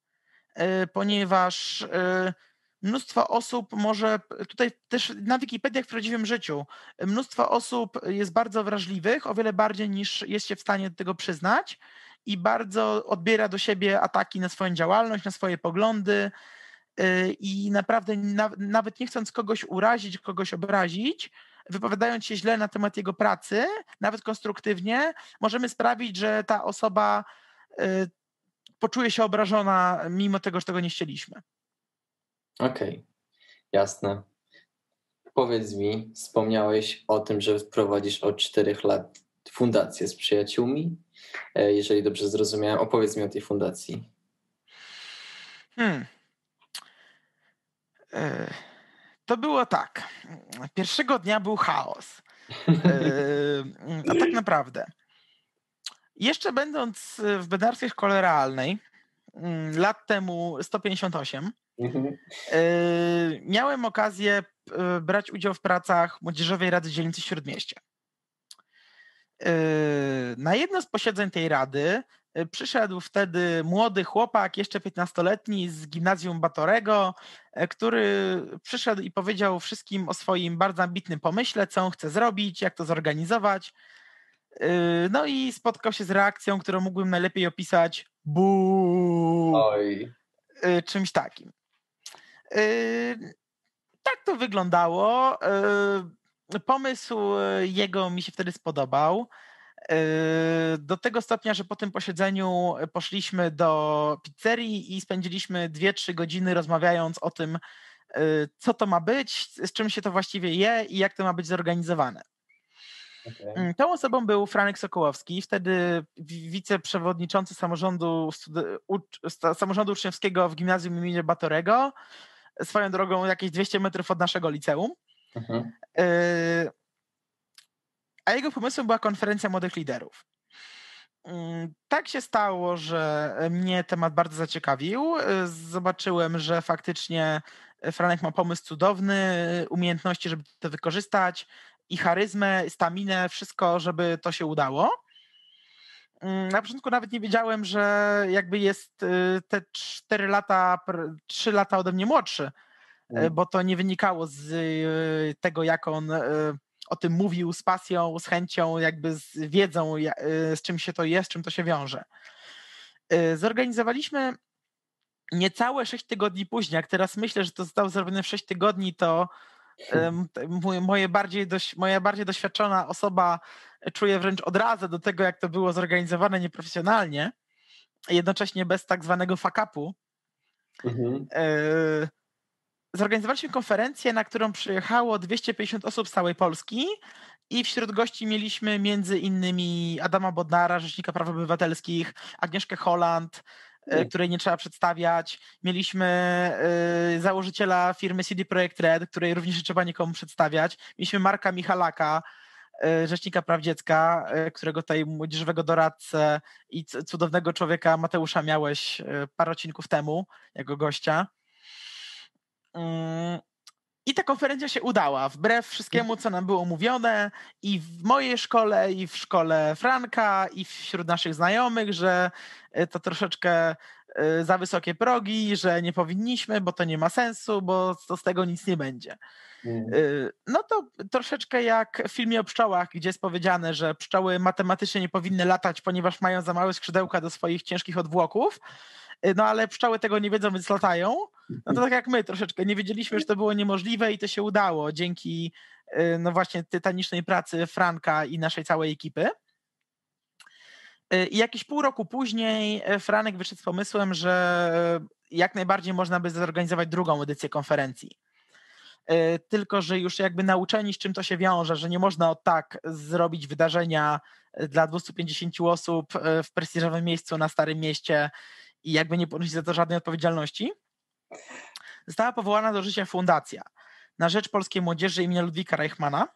E, ponieważ e, mnóstwo osób może, tutaj też na Wikipedii, jak w prawdziwym życiu, mnóstwo osób jest bardzo wrażliwych, o wiele bardziej niż jest się w stanie do tego przyznać i bardzo odbiera do siebie ataki na swoją działalność, na swoje poglądy e, i naprawdę nawet nie chcąc kogoś urazić, kogoś obrazić, wypowiadając się źle na temat jego pracy, nawet konstruktywnie, możemy sprawić, że ta osoba poczuje się obrażona, mimo tego, że tego nie chcieliśmy. Okej, okay. jasne. Powiedz mi, wspomniałeś o tym, że prowadzisz od czterech lat fundację z przyjaciółmi. E, jeżeli dobrze zrozumiałem, opowiedz mi o tej fundacji. Hmm. E, to było tak. Pierwszego dnia był chaos. E, a tak naprawdę jeszcze będąc w bednarskiej szkole realnej, mm, lat temu 158, mhm. Miałem okazję brać udział w pracach Młodzieżowej Rady Dzielnicy Śródmieścia. Na jedno z posiedzeń tej rady przyszedł wtedy młody chłopak, jeszcze 15-letni z gimnazjum Batorego, który przyszedł i powiedział wszystkim o swoim bardzo ambitnym pomyśle, co on chce zrobić, jak to zorganizować. Yy, no i spotkał się z reakcją, którą mógłbym najlepiej opisać bu. Yy, czymś takim. Yy, tak to wyglądało. Pomysł jego mi się wtedy spodobał. Do tego stopnia, że po tym posiedzeniu poszliśmy do pizzerii i spędziliśmy 2-3 godziny rozmawiając o tym, co to ma być, z czym się to właściwie je i jak to ma być zorganizowane. Okay. Mm, tą osobą był Franek Sokołowski, wtedy wiceprzewodniczący samorządu, samorządu uczniowskiego w gimnazjum imienia Batorego, swoją drogą jakieś 200 metrów od naszego liceum. Mhm. Y, a jego pomysłem była konferencja młodych liderów. Mm, tak się stało, że mnie temat bardzo zaciekawił. Zobaczyłem, że faktycznie Franek ma pomysł cudowny, umiejętności, żeby to wykorzystać i charyzmę, staminę, wszystko, żeby to się udało. Mm, na początku nawet nie wiedziałem, że jakby jest te 4 lata, 3 lata ode mnie młodszy. Bo to nie wynikało z y, tego, jak on o tym mówił z pasją, z chęcią, jakby z wiedzą, z czym się to jest, z czym to się wiąże. Zorganizowaliśmy niecałe 6 tygodni później. Jak teraz myślę, że to zostało zrobione w 6 tygodni, to moje bardziej dość, moja bardziej doświadczona osoba czuje wręcz odrazę do tego, jak to było zorganizowane nieprofesjonalnie, jednocześnie bez tak zwanego fakapu. Mhm. E, zorganizowaliśmy konferencję, na którą przyjechało 250 osób z całej Polski i wśród gości mieliśmy między innymi Adama Bodnara, Rzecznika Praw Obywatelskich, Agnieszkę Holland, E, której nie trzeba przedstawiać. Mieliśmy e, założyciela firmy CD Projekt Red, której również nie trzeba nikomu przedstawiać. Mieliśmy Marka Michalaka, e, Rzecznika Praw Dziecka, którego tutaj młodzieżowego doradcę i cudownego człowieka Mateusza miałeś parę odcinków temu jako gościa. Mm, I ta konferencja się udała, wbrew wszystkiemu, co nam było mówione i w mojej szkole, i w szkole Franka, i wśród naszych znajomych, że e, to troszeczkę e, za wysokie progi, że nie powinniśmy, bo to nie ma sensu, bo to z tego nic nie będzie. Mm. E, no to troszeczkę jak w filmie o pszczołach, gdzie jest powiedziane, że pszczoły matematycznie nie powinny latać, ponieważ mają za małe skrzydełka do swoich ciężkich odwłoków. Y, no ale pszczoły tego nie wiedzą, więc latają. No to tak jak my troszeczkę, nie wiedzieliśmy, że to było niemożliwe i to się udało dzięki y, no właśnie tytanicznej pracy Franka i naszej całej ekipy. Y, I jakieś pół roku później Franek wyszedł z pomysłem, że jak najbardziej można by zorganizować drugą edycję konferencji. Tylko, że już jakby nauczeni, z czym to się wiąże, że nie można od tak zrobić wydarzenia dla 250 osób w prestiżowym miejscu na Starym Mieście i jakby nie ponosić za to żadnej odpowiedzialności, została powołana do życia fundacja na rzecz polskiej młodzieży imienia Ludwika Reichmana,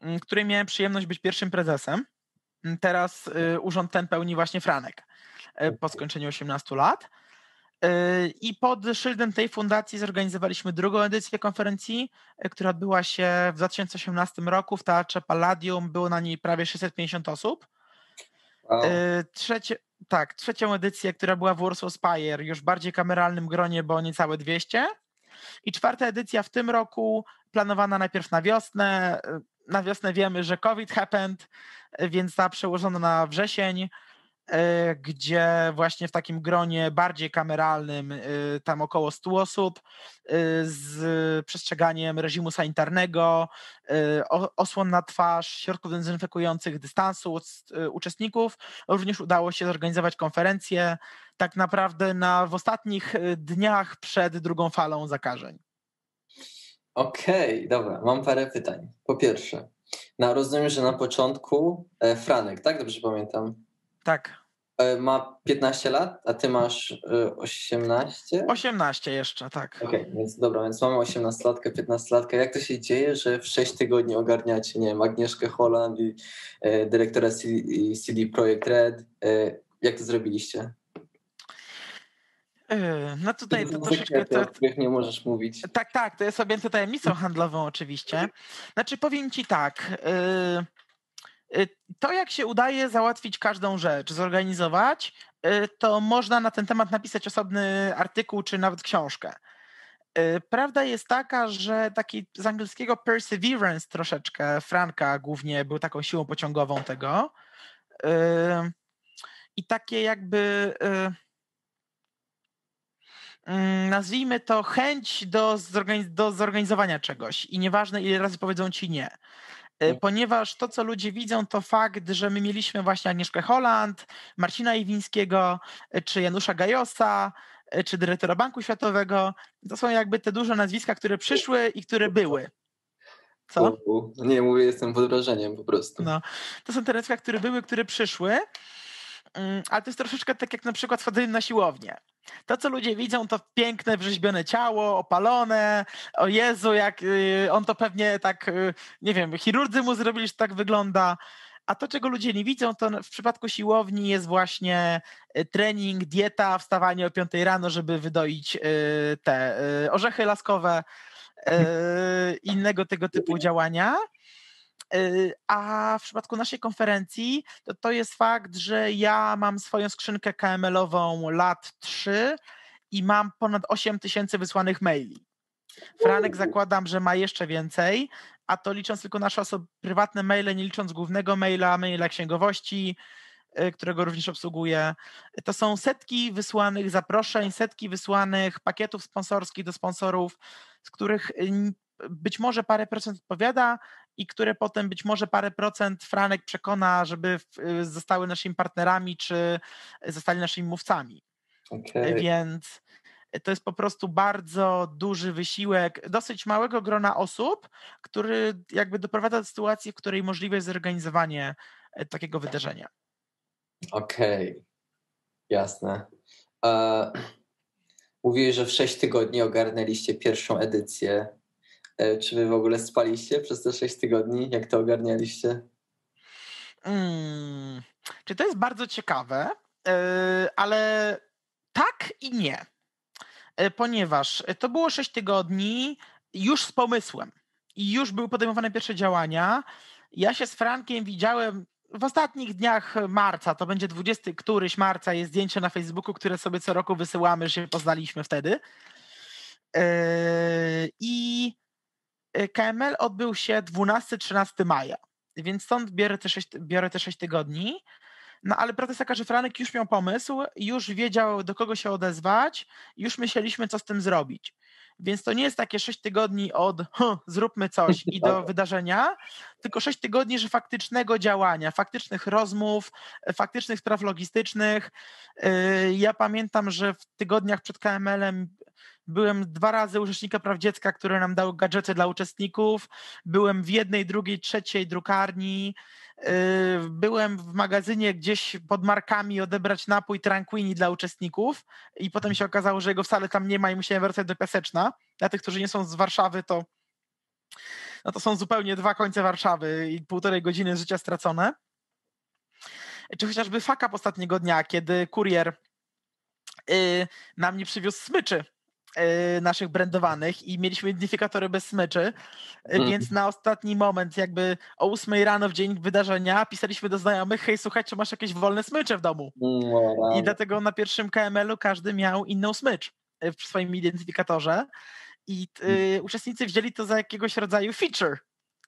mm, której miałem przyjemność być pierwszym prezesem. Mm, teraz y, urząd ten pełni właśnie Franek y, po skończeniu 18 lat. Y, I pod szyldem tej fundacji zorganizowaliśmy drugą edycję konferencji, która odbyła się w 2018 roku w Teatrze Palladium. Było na niej prawie 650 osób. Wow. Trzecie, tak, trzecią edycję, która była w Warsaw Spire, już bardziej kameralnym gronie, bo niecałe 200. I czwarta edycja w tym roku, planowana najpierw na wiosnę. Na wiosnę wiemy, że COVID happened, więc ta przełożona na wrzesień. E, gdzie właśnie w takim gronie bardziej kameralnym, e, tam około 100 osób, e, z przestrzeganiem reżimu sanitarnego, osłon na twarz, środków dezynfekujących, dystansu uczestników. Również udało się zorganizować konferencję tak naprawdę na, w ostatnich dniach przed drugą falą zakażeń. Okej, okay, dobra, mam parę pytań. Po pierwsze, no rozumiem, że na początku Franek, tak? Dobrze pamiętam? Tak. E, ma 15 lat, a ty masz 18? E, 18 jeszcze, tak. Okej, okay, więc dobra, więc mamy 18-latkę, 15-latkę. Jak to się dzieje, że w 6 tygodni ogarniacie, nie wiem, Agnieszkę Holland i e, dyrektora CD, Projekt Red? E, jak to zrobiliście? E, no tutaj to, troszeczkę... To, o których nie możesz mówić. Tak, tak, to jest objęte tajemnicą handlową oczywiście. Znaczy powiem ci tak... Yy Y, to, jak się udaje załatwić każdą rzecz, zorganizować, y, to można na ten temat napisać osobny artykuł czy nawet książkę. Y, prawda jest taka, że taki z angielskiego perseverance troszeczkę, Franka głównie był taką siłą pociągową tego. I takie jakby mm, nazwijmy to chęć do, do zorganizowania czegoś i nieważne ile razy powiedzą ci nie. E, ponieważ to, co ludzie widzą, to fakt, że my mieliśmy właśnie Agnieszkę Holland, Marcina Iwińskiego, e, czy Janusza Gajosa, e, czy dyrektora Banku Światowego. To są jakby te duże nazwiska, które przyszły i które były. Co? Nie, mówię, jestem pod wrażeniem po prostu. No, to są te nazwiska, które były, które przyszły. Mm, ale to jest troszeczkę tak jak na przykład wchodzenie na siłownię. To, co ludzie widzą, to piękne, wrzeźbione ciało, opalone. O Jezu, jak y, on to pewnie tak, y, nie wiem, chirurdzy mu zrobili, że tak wygląda. A to, czego ludzie nie widzą, to w przypadku siłowni jest właśnie y, trening, dieta, wstawanie o 5 rano, żeby wydoić te orzechy laskowe, innego tego typu działania. Y, a w przypadku naszej konferencji to, to jest fakt, że ja mam swoją skrzynkę KML-ową lat 3 i mam ponad 8 tysięcy wysłanych maili. Franek zakładam, że ma jeszcze więcej, a to licząc tylko nasze osoby, prywatne maile, nie licząc głównego maila, maila księgowości, y, którego również obsługuję. To są setki wysłanych zaproszeń, setki wysłanych pakietów sponsorskich do sponsorów, z których y, być może parę procent odpowiada i które potem być może parę procent Franek przekona, żeby y, zostały naszymi partnerami, czy zostali naszymi mówcami. Okay. Więc to jest po prostu bardzo duży wysiłek dosyć małego grona osób, który jakby doprowadza do sytuacji, w której możliwe jest zorganizowanie e, takiego wydarzenia. Okej, okay. jasne. Uh, mówiłeś, że w 6 tygodni ogarnęliście pierwszą edycję czy wy w ogóle spaliście przez te 6 tygodni? Jak to ogarnialiście? Hmm, czy to jest bardzo ciekawe, e, ale tak i nie. ponieważ to było 6 tygodni już z pomysłem i już były podejmowane pierwsze działania. Ja się z Frankiem widziałem w ostatnich dniach marca, to będzie 20 któryś marca, jest zdjęcie na Facebooku, które sobie co roku wysyłamy, że się poznaliśmy wtedy. I KML odbył się 12-13 maja, więc stąd biorę te 6, biorę te 6 tygodni. No ale prawda jest taka, że Franek już miał pomysł, już wiedział do kogo się odezwać, już myśleliśmy co z tym zrobić. Więc to nie jest takie 6 tygodni od huh, zróbmy coś i do wydarzenia, tylko 6 tygodni, że faktycznego działania, faktycznych rozmów, faktycznych spraw logistycznych. Y, ja pamiętam, że w tygodniach przed KML-em Byłem dwa razy u Rzecznika Praw Dziecka, który nam dał gadżety dla uczestników. Byłem w jednej, drugiej, trzeciej drukarni. Yy, byłem w magazynie gdzieś pod markami odebrać napój Tranquini dla uczestników i potem się okazało, że jego wcale tam nie ma i musiałem wracać do Piaseczna. Dla tych, którzy nie są z Warszawy, to no to są zupełnie dwa końce Warszawy i półtorej godziny życia stracone. Czy chociażby fakap ostatniego dnia, kiedy kurier yy, nam nie przywiózł smyczy naszych brandowanych i mieliśmy identyfikatory bez smyczy, mm. więc na ostatni moment, jakby o 8 rano w dzień wydarzenia, pisaliśmy do znajomych, hej, słuchaj, czy masz jakieś wolne smycze w domu? Wow. I dlatego na pierwszym KML-u każdy miał inną smycz e, w swoim identyfikatorze i y, uczestnicy wzięli to za jakiegoś rodzaju feature,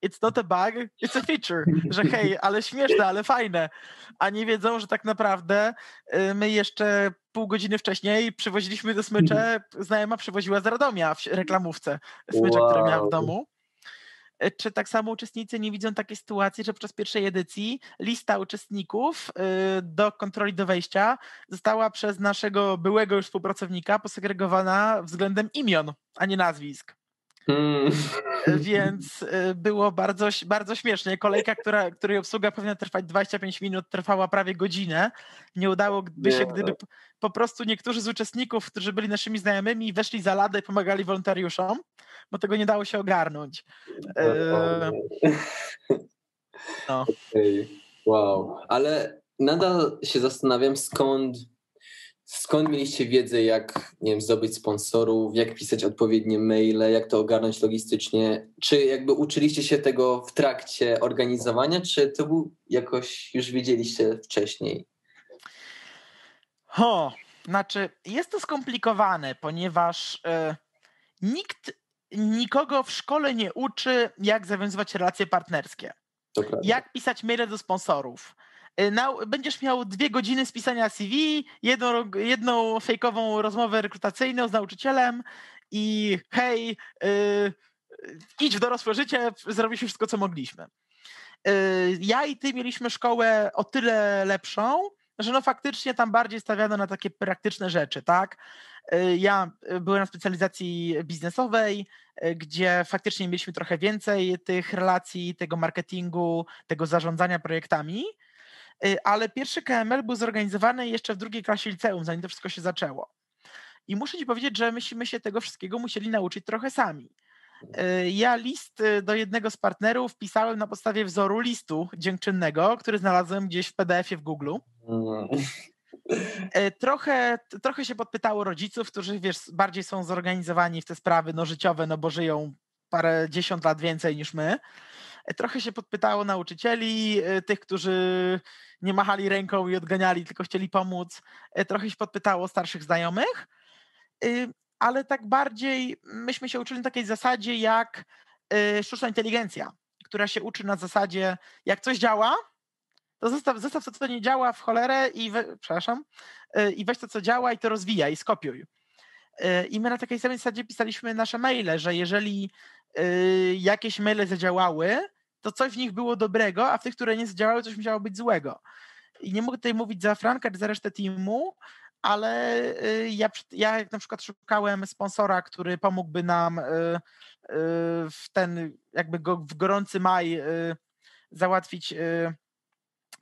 it's not a bug, it's a feature, że hej, ale śmieszne, ale fajne, a nie wiedzą, że tak naprawdę y, my jeszcze pół godziny wcześniej przywoziliśmy do smycze, znajoma przywoziła z Radomia w reklamówce smycze, wow. które miała w domu. Y, czy tak samo uczestnicy nie widzą takiej sytuacji, że podczas pierwszej edycji lista uczestników y, do kontroli do wejścia została przez naszego byłego już współpracownika posegregowana względem imion, a nie nazwisk. Hmm. Więc y, było bardzo, bardzo śmiesznie. Kolejka, która, której obsługa powinna trwać 25 minut, trwała prawie godzinę. Nie udałoby się, gdyby po prostu niektórzy z uczestników, którzy byli naszymi znajomymi, weszli za ladę i pomagali wolontariuszom, bo tego nie dało się ogarnąć. E, no. Wow, ale nadal się zastanawiam, skąd Skąd mieliście wiedzę, jak nie wiem, zdobyć sponsorów, jak pisać odpowiednie maile, jak to ogarnąć logistycznie? Czy jakby uczyliście się tego w trakcie organizowania, czy to był jakoś już wiedzieliście wcześniej? Ho, znaczy jest to skomplikowane, ponieważ y, nikt nikogo w szkole nie uczy, jak zawiązywać relacje partnerskie. Jak pisać maile do sponsorów na, będziesz miał dwie godziny spisania CV, jedną, jedną fejkową rozmowę rekrutacyjną z nauczycielem i hej, yy, idź w dorosłe życie, zrobiliśmy wszystko, co mogliśmy. Yy, ja i ty mieliśmy szkołę o tyle lepszą, że no faktycznie tam bardziej stawiano na takie praktyczne rzeczy, tak? Y, ja byłem na specjalizacji biznesowej, y, gdzie faktycznie mieliśmy trochę więcej tych relacji, tego marketingu, tego zarządzania projektami, Y, ale pierwszy KML był zorganizowany jeszcze w drugiej klasie liceum, zanim to wszystko się zaczęło. I muszę ci powiedzieć, że myśmy się tego wszystkiego musieli nauczyć trochę sami. Y, ja list y, do jednego z partnerów pisałem na podstawie wzoru listu dziękczynnego, który znalazłem gdzieś w PDF-ie w Google. Trochę, trochę się podpytało rodziców, którzy wiesz, bardziej są zorganizowani w te sprawy no, życiowe, no bo żyją parę dziesiąt lat więcej niż my. Trochę się podpytało nauczycieli, e, tych, którzy nie machali ręką i odganiali, tylko chcieli pomóc. E, trochę się podpytało starszych znajomych, e, ale tak bardziej myśmy się uczyli na takiej zasadzie jak sztuczna inteligencja, która się uczy na zasadzie, jak coś działa, to zostaw, zostaw to, co nie działa w cholerę i we, przepraszam, i weź to, co działa i to rozwijaj, skopiuj. I my na takiej samej zasadzie pisaliśmy nasze maile, że jeżeli jakieś maile zadziałały, to coś w nich było dobrego, a w tych, które nie zadziałały, coś musiało być złego. I nie mogę tutaj mówić za Franka czy za resztę teamu, ale y, ja, ja na przykład szukałem sponsora, który pomógłby nam y, y, w ten jakby go, w gorący maj załatwić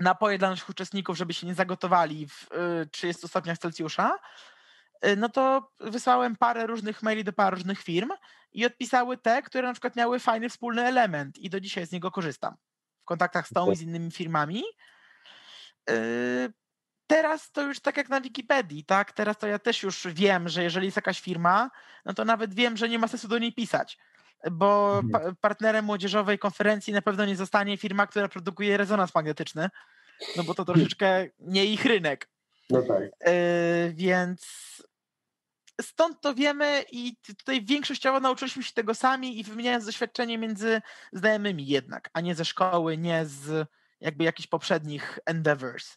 napoje dla naszych uczestników, żeby się nie zagotowali w 30 stopniach Celsjusza. Y, no to wysłałem parę różnych maili do paru różnych firm i odpisały te, które na przykład miały fajny wspólny element i do dzisiaj z niego korzystam. W kontaktach z tą i z innymi firmami. Y, teraz to już tak jak na Wikipedii, tak? Teraz to ja też już wiem, że jeżeli jest jakaś firma, no to nawet wiem, że nie ma sensu do niej pisać, bo mhm. pa partnerem młodzieżowej konferencji na pewno nie zostanie firma, która produkuje rezonans magnetyczny, no bo to troszeczkę nie ich rynek. No tak. Yy, więc stąd to wiemy i tutaj większościowo nauczyliśmy się tego sami i wymieniając doświadczenie między znajomymi jednak, a nie ze szkoły, nie z jakby jakichś poprzednich endeavors.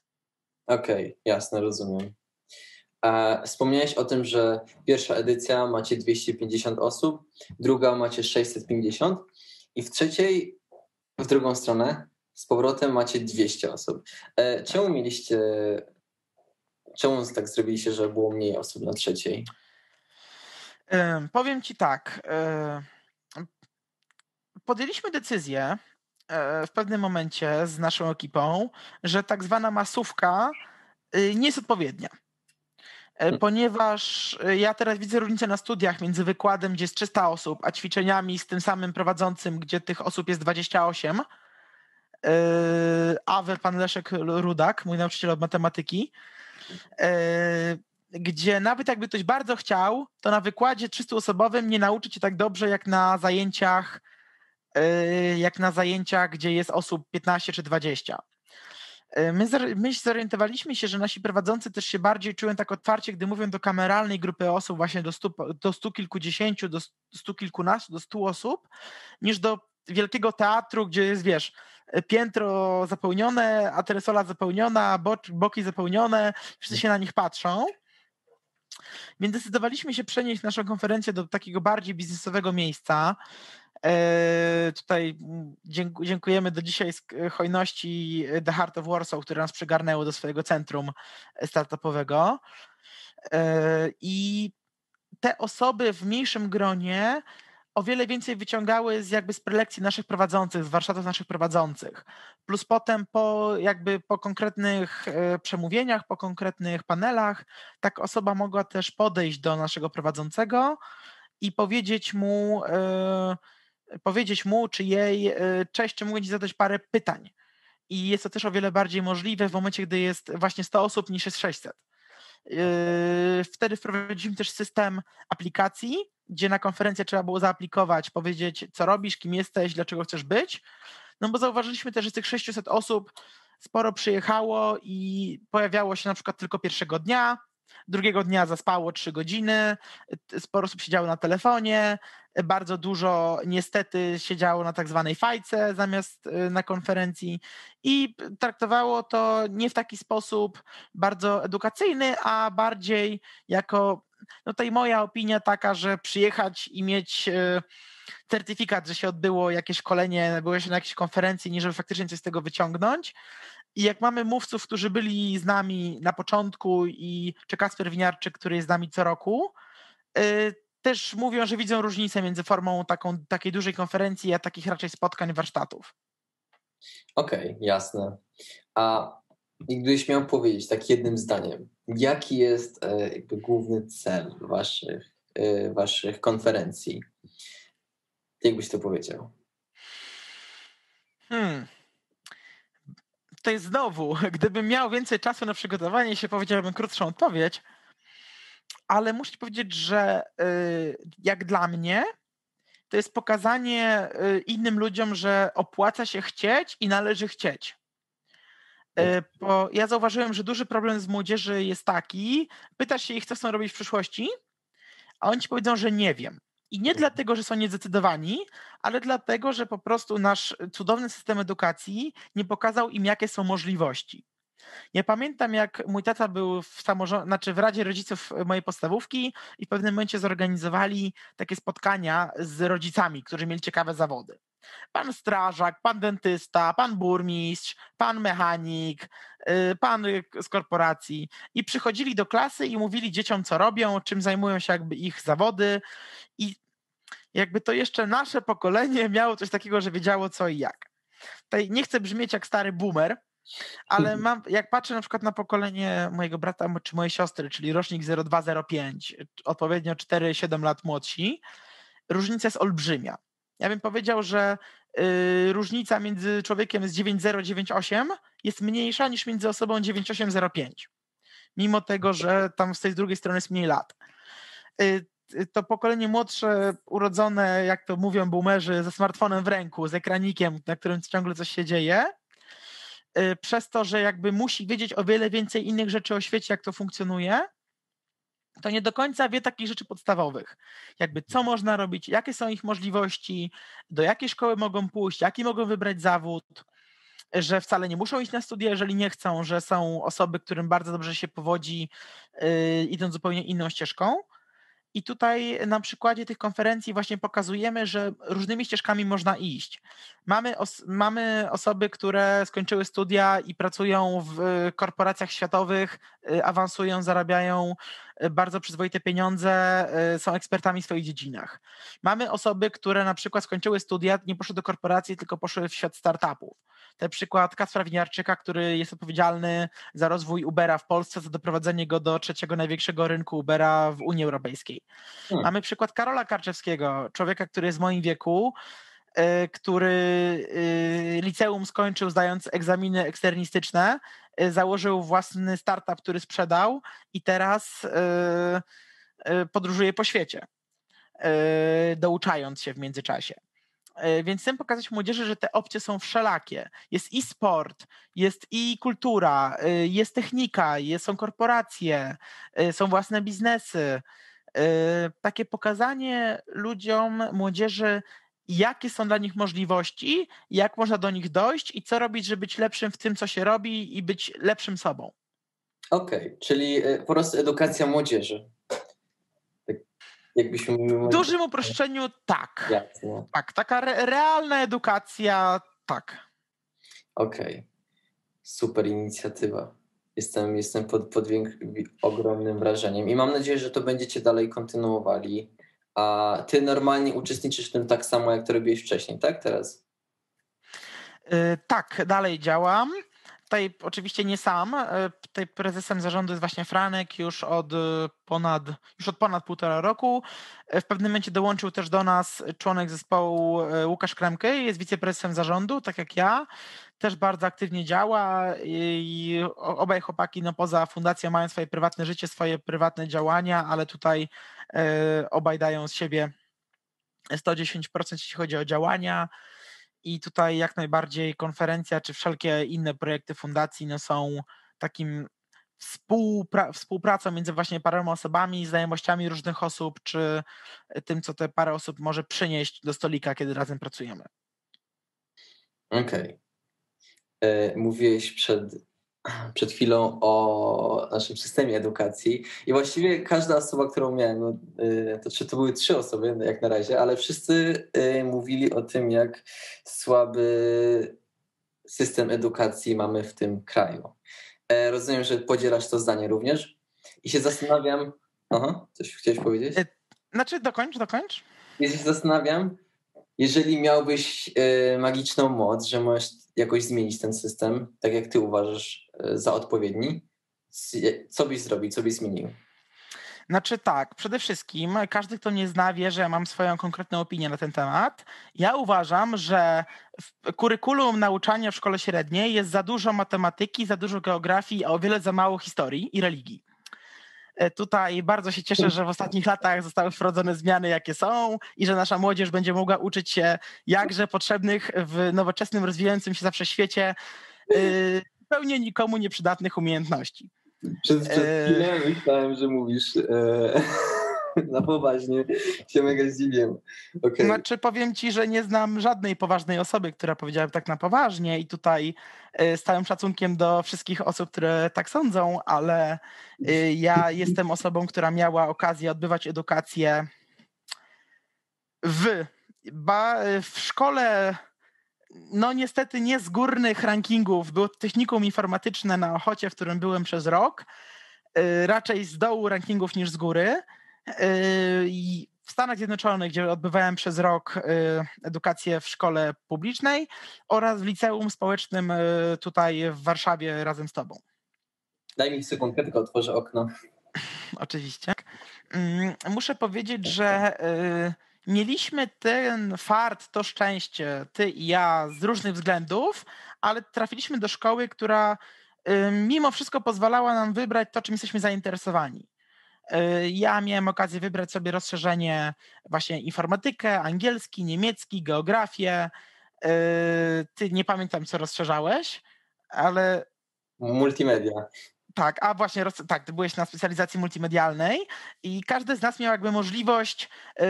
Okej, okay, jasne, rozumiem. Wspomniałeś o tym, że pierwsza edycja macie 250 osób, druga macie 650 i w trzeciej, w drugą stronę, z powrotem macie 200 osób. E, czemu mieliście, czemu tak zrobiliście, że było mniej osób na trzeciej? Powiem Ci tak. Podjęliśmy decyzję e, w pewnym momencie z naszą ekipą, że tak zwana masówka y, nie jest odpowiednia. E, hmm. Ponieważ y, ja teraz widzę różnicę na studiach między wykładem, gdzie jest 300 osób, a ćwiczeniami z tym samym prowadzącym, gdzie tych osób jest 28. E, Awe, pan Leszek Rudak, mój nauczyciel od matematyki gdzie nawet jakby ktoś bardzo chciał, to na wykładzie 300-osobowym nie nauczy cię tak dobrze jak na zajęciach, yy, jak na zajęciach, gdzie jest osób 15 czy 20. Yy, my, my zorientowaliśmy się, że nasi prowadzący też się bardziej czują tak otwarcie, gdy mówią do kameralnej grupy osób, właśnie do stu, do stu kilkudziesięciu, do stu kilkunastu, do stu osób, niż do wielkiego teatru, gdzie jest, wiesz, piętro zapełnione, atresola zapełniona, boki zapełnione, wszyscy się na nich patrzą. Więc zdecydowaliśmy się przenieść naszą konferencję do takiego bardziej biznesowego miejsca. E, tutaj dziękujemy do dzisiaj z hojności The Heart of Warsaw, które nas przygarnęło do swojego centrum startupowego. E, I te osoby w mniejszym gronie o wiele więcej wyciągały z jakby z prelekcji naszych prowadzących, z warsztatów naszych prowadzących. Plus potem po jakby po konkretnych e, przemówieniach, po konkretnych panelach, tak osoba mogła też podejść do naszego prowadzącego i powiedzieć mu, e, powiedzieć mu czy jej, e, cześć, czy mogę ci zadać parę pytań. I jest to też o wiele bardziej możliwe w momencie, gdy jest właśnie 100 osób niż jest 600. Wtedy wprowadziliśmy też system aplikacji, gdzie na konferencję trzeba było zaaplikować, powiedzieć, co robisz, kim jesteś, dlaczego chcesz być. No bo zauważyliśmy też, że z tych 600 osób sporo przyjechało i pojawiało się na przykład tylko pierwszego dnia, drugiego dnia zaspało 3 godziny, sporo osób siedziało na telefonie, bardzo dużo niestety siedziało na tak zwanej fajce zamiast y, na konferencji i traktowało to nie w taki sposób bardzo edukacyjny, a bardziej jako no to i moja opinia taka, że przyjechać i mieć e, certyfikat, że się odbyło jakieś szkolenie, się na jakiejś konferencji, niż żeby faktycznie coś z tego wyciągnąć. I jak mamy mówców, którzy byli z nami na początku i czy Kasper Winiarczyk, który jest z nami co roku, e, też mówią, że widzą różnicę między formą taką, takiej dużej konferencji, a takich raczej spotkań, warsztatów. Okej, okay, jasne. A gdybyś miał powiedzieć tak jednym zdaniem, jaki jest e, jakby główny cel waszych, e, waszych konferencji? Jak byś to powiedział? Hmm. To jest znowu, gdybym miał więcej czasu na przygotowanie się, powiedziałbym krótszą odpowiedź, ale muszę powiedzieć, że e, jak dla mnie, to jest pokazanie innym ludziom, że opłaca się chcieć i należy chcieć. E, bo ja zauważyłem, że duży problem z młodzieży jest taki, pytasz się ich, co chcą robić w przyszłości, a oni ci powiedzą, że nie wiem. I nie dlatego, że są niezdecydowani, ale dlatego, że po prostu nasz cudowny system edukacji nie pokazał im, jakie są możliwości. Ja pamiętam, jak mój tata był w samorządzie, znaczy w Radzie Rodziców mojej podstawówki i w pewnym momencie zorganizowali takie spotkania z rodzicami, którzy mieli ciekawe zawody pan strażak, pan dentysta, pan burmistrz, pan mechanik, y, pan z korporacji i przychodzili do klasy i mówili dzieciom, co robią, czym zajmują się jakby ich zawody i jakby to jeszcze nasze pokolenie miało coś takiego, że wiedziało co i jak. Tutaj nie chcę brzmieć jak stary boomer, ale mam, jak patrzę na przykład na pokolenie mojego brata czy mojej siostry, czyli rocznik 0205, odpowiednio 4-7 lat młodsi, różnica jest olbrzymia. Ja bym powiedział, że y, różnica między człowiekiem z 9098 jest mniejsza niż między osobą 9805. mimo tego, że tam z tej drugiej strony jest mniej lat. Y, to pokolenie młodsze, urodzone, jak to mówią boomerzy, ze smartfonem w ręku, z ekranikiem, na którym ciągle coś się dzieje, y, przez to, że jakby musi wiedzieć o wiele więcej innych rzeczy o świecie, jak to funkcjonuje, to nie do końca wie takich rzeczy podstawowych. Jakby co można robić, jakie są ich możliwości, do jakiej szkoły mogą pójść, jaki mogą wybrać zawód, że wcale nie muszą iść na studia, jeżeli nie chcą, że są osoby, którym bardzo dobrze się powodzi, yy, idąc zupełnie inną ścieżką. I tutaj na przykładzie tych konferencji właśnie pokazujemy, że różnymi ścieżkami można iść. Mamy, os mamy osoby, które skończyły studia i pracują w korporacjach światowych, y, awansują, zarabiają y, bardzo przyzwoite pieniądze, y, są ekspertami w swoich dziedzinach. Mamy osoby, które na przykład skończyły studia, nie poszły do korporacji, tylko poszły w świat startupów. Ten przykład Kacpra Winiarczyka, który jest odpowiedzialny za rozwój Ubera w Polsce, za doprowadzenie go do trzeciego największego rynku Ubera w Unii Europejskiej. Hmm. Mamy przykład Karola Karczewskiego, człowieka, który jest w moim wieku, e, który e, liceum skończył zdając egzaminy eksternistyczne, e, założył własny startup, który sprzedał i teraz podróżuje po świecie, douczając się w międzyczasie. E, więc chcę pokazać młodzieży, że te opcje są wszelakie. Jest i sport, jest i kultura, e, jest technika, jest, są korporacje, e, są własne biznesy. Takie pokazanie ludziom, młodzieży, jakie są dla nich możliwości, jak można do nich dojść i co robić, żeby być lepszym w tym, co się robi i być lepszym sobą. Okej, okay, czyli po prostu edukacja młodzieży jakbyśmy W dużym uproszczeniu tak. Jasne. Tak, taka re realna edukacja, tak. Okej. Okay. Super inicjatywa. Jestem, jestem pod, pod ogromnym wrażeniem i mam nadzieję, że to będziecie dalej kontynuowali. A ty normalnie uczestniczysz w tym tak samo, jak to robiłeś wcześniej, tak? Teraz? Yy, tak, dalej działam. Tutaj oczywiście nie sam. E, tutaj prezesem zarządu jest właśnie Franek już od e, ponad, już od ponad półtora roku. E, w pewnym momencie dołączył też do nas członek zespołu Łukasz Kremky, jest wiceprezesem zarządu, tak jak ja. Też bardzo aktywnie działa i obaj chłopaki no poza fundacją mają swoje prywatne życie, swoje prywatne działania, ale tutaj obaj dają z siebie 110% jeśli chodzi o działania i tutaj jak najbardziej konferencja czy wszelkie inne projekty fundacji no są takim współpra współpracą między właśnie paroma osobami, znajomościami różnych osób, czy tym, co te parę osób może przynieść do stolika, kiedy razem pracujemy. Okej. Okay. E, mówiłeś przed przed chwilą o naszym systemie edukacji i właściwie każda osoba, którą miałem, no, y, to, czy to były trzy osoby jak na razie, ale wszyscy y, mówili o tym, jak słaby system edukacji mamy w tym kraju. E, rozumiem, że podzielasz to zdanie również i się zastanawiam... Aha, coś chciałeś powiedzieć? E, znaczy, dokończ, dokończ. Ja się zastanawiam, jeżeli miałbyś y, magiczną moc, że możesz jakoś zmienić ten system, tak jak ty uważasz y, za odpowiedni, co byś zrobił, co byś zmienił? Znaczy tak, przede wszystkim każdy, kto nie zna, wie, że mam swoją konkretną opinię na ten temat. Ja uważam, że w kurykulum nauczania w szkole średniej jest za dużo matematyki, za dużo geografii, a o wiele za mało historii i religii. E, tutaj bardzo się cieszę, że w ostatnich latach zostały wprowadzone zmiany, jakie są i że nasza młodzież będzie mogła uczyć się jakże potrzebnych w nowoczesnym, rozwijającym się zawsze świecie e, zupełnie nikomu nieprzydatnych umiejętności. Przez, przez e, chwilę myślałem, że mówisz e, na poważnie. Się mega zdziwiłem. Okay. Znaczy powiem ci, że nie znam żadnej poważnej osoby, która powiedziałaby tak na poważnie i tutaj e, z całym szacunkiem do wszystkich osób, które tak sądzą, ale ja jestem osobą, która miała okazję odbywać edukację w, ba, w szkole no niestety nie z górnych rankingów, było technikum informatyczne na Ochocie, w którym byłem przez rok, y, raczej z dołu rankingów niż z góry. Y, w Stanach Zjednoczonych, gdzie odbywałem przez rok y, edukację w szkole publicznej oraz w liceum społecznym tutaj w Warszawie razem z tobą. Daj mi sekundkę, tylko otworzę okno. Oczywiście. Mm, muszę powiedzieć, że mieliśmy ten fart, to szczęście, ty i ja, z różnych względów, ale trafiliśmy do szkoły, która mimo wszystko pozwalała nam wybrać to, czym jesteśmy zainteresowani. Ja miałem okazję wybrać sobie rozszerzenie właśnie informatykę, angielski, niemiecki, geografię. Ty nie pamiętam, co rozszerzałeś, ale. Multimedia. Tak, a właśnie, tak, ty byłeś na specjalizacji multimedialnej i każdy z nas miał jakby możliwość y,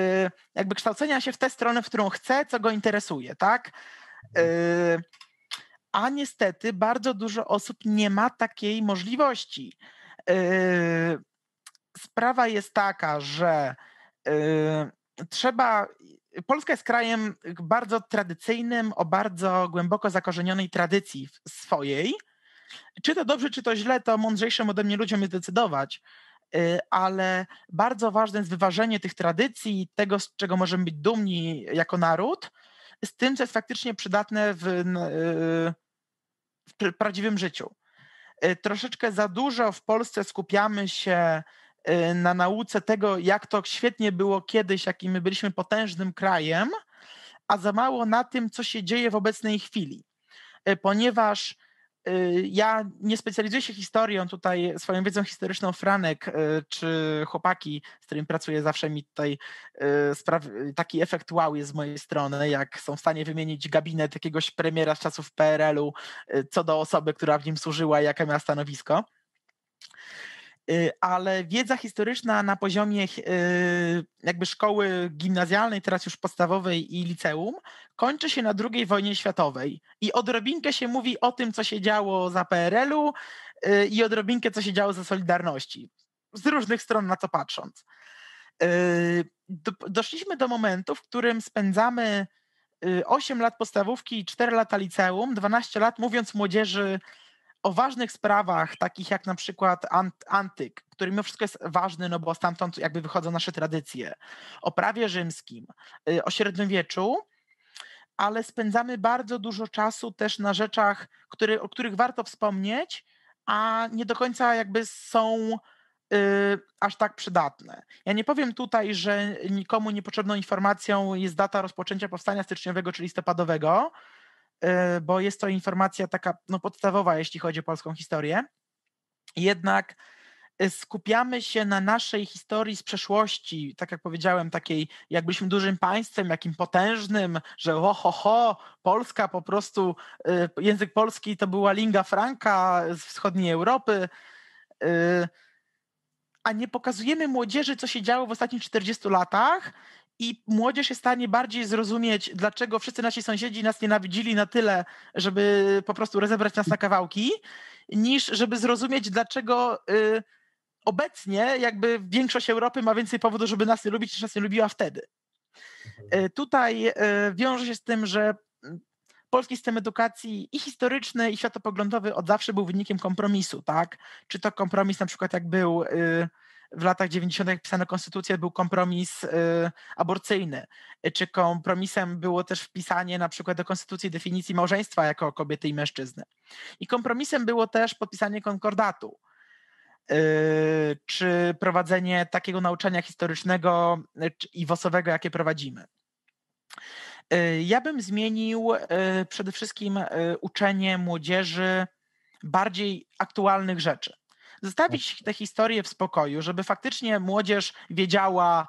jakby kształcenia się w tę stronę, w którą chce, co go interesuje, tak? Y, a niestety bardzo dużo osób nie ma takiej możliwości. Y, sprawa jest taka, że trzeba. Polska jest krajem bardzo tradycyjnym, o bardzo głęboko zakorzenionej tradycji swojej czy to dobrze, czy to źle, to mądrzejszym ode mnie ludziom jest decydować, y, ale bardzo ważne jest wyważenie tych tradycji, tego, z czego możemy być dumni jako naród, z tym, co jest faktycznie przydatne w, y, w prawdziwym życiu. Y, troszeczkę za dużo w Polsce skupiamy się na nauce tego, jak to świetnie było kiedyś, jakim my byliśmy potężnym krajem, a za mało na tym, co się dzieje w obecnej chwili. Ponieważ Y, ja nie specjalizuję się historią, tutaj swoją wiedzą historyczną Franek y, czy chłopaki, z którymi pracuję, zawsze mi tutaj y, taki efekt wow jest z mojej strony, jak są w stanie wymienić gabinet jakiegoś premiera z czasów PRL-u co do osoby, która w nim służyła i jakie miała stanowisko. Y, ale wiedza historyczna na poziomie y, jakby szkoły gimnazjalnej, teraz już podstawowej i liceum, kończy się na II wojnie światowej i odrobinkę się mówi o tym, co się działo za PRL-u y, i odrobinkę, co się działo za Solidarności, z różnych stron na to patrząc. Doszliśmy do momentu, w którym spędzamy 8 lat podstawówki, 4 lata liceum, 12 lat mówiąc młodzieży, o ważnych sprawach, takich jak na przykład antyk, który mimo wszystko jest ważny, no bo stamtąd jakby wychodzą nasze tradycje, o prawie rzymskim, y, o średniowieczu, ale spędzamy bardzo dużo czasu też na rzeczach, który, o których warto wspomnieć, a nie do końca jakby są y, aż tak przydatne. Ja nie powiem tutaj, że nikomu niepotrzebną informacją jest data rozpoczęcia powstania styczniowego czy listopadowego, bo jest to informacja taka no, podstawowa, jeśli chodzi o polską historię. Jednak e, skupiamy się na naszej historii z przeszłości, tak jak powiedziałem, takiej jak byliśmy dużym państwem, jakim potężnym, że ho, ho, Polska po prostu, e, język polski to była lingua franca z wschodniej Europy, a nie pokazujemy młodzieży, co się działo w ostatnich 40 latach i młodzież jest w stanie bardziej zrozumieć, dlaczego wszyscy nasi sąsiedzi nas nienawidzili na tyle, żeby po prostu rozebrać nas na kawałki, niż żeby zrozumieć, dlaczego y, obecnie jakby większość Europy ma więcej powodu, żeby nas nie lubić, niż nas nie lubiła wtedy. Mhm. Y, tutaj y, wiąże się z tym, że mm, polski system edukacji i historyczny, i światopoglądowy od zawsze był wynikiem kompromisu, tak? Czy to kompromis na przykład jak był y, w latach 90. jak pisano konstytucję, był kompromis y, aborcyjny. Czy kompromisem było też wpisanie na przykład do konstytucji definicji małżeństwa jako kobiety i mężczyzny. I kompromisem było też podpisanie konkordatu. Y, czy prowadzenie takiego nauczania historycznego y, i wosowego, jakie prowadzimy. Ja bym zmienił przede wszystkim uczenie młodzieży bardziej aktualnych rzeczy zostawić tę historię w spokoju, żeby faktycznie młodzież wiedziała,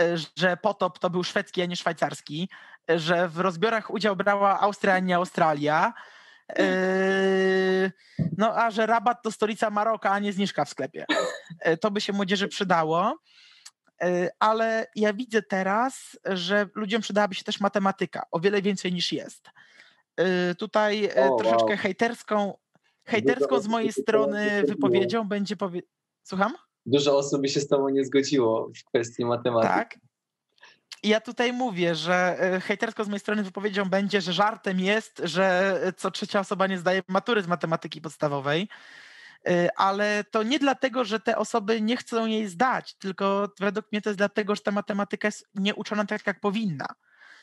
e, że potop to był szwedzki, a nie szwajcarski, e, że w rozbiorach udział brała Austria, a nie Australia. E, no a że rabat to stolica Maroka, a nie zniżka w sklepie. To by się młodzieży przydało. Ale ja widzę teraz, że ludziom przydałaby się też matematyka, o wiele więcej niż jest. Tutaj oh, troszeczkę wow. hejterską hejterską z mojej strony wypowiedzią będzie powie... Słucham? Dużo osób by się z tobą nie zgodziło w kwestii matematyki. Tak. Ja tutaj mówię, że e, hejtersko z mojej strony wypowiedzią będzie, że żartem jest, że co trzecia osoba nie zdaje matury z matematyki podstawowej, e, ale to nie dlatego, że te osoby nie chcą jej zdać, tylko według mnie to jest dlatego, że ta matematyka jest nieuczona tak, jak powinna.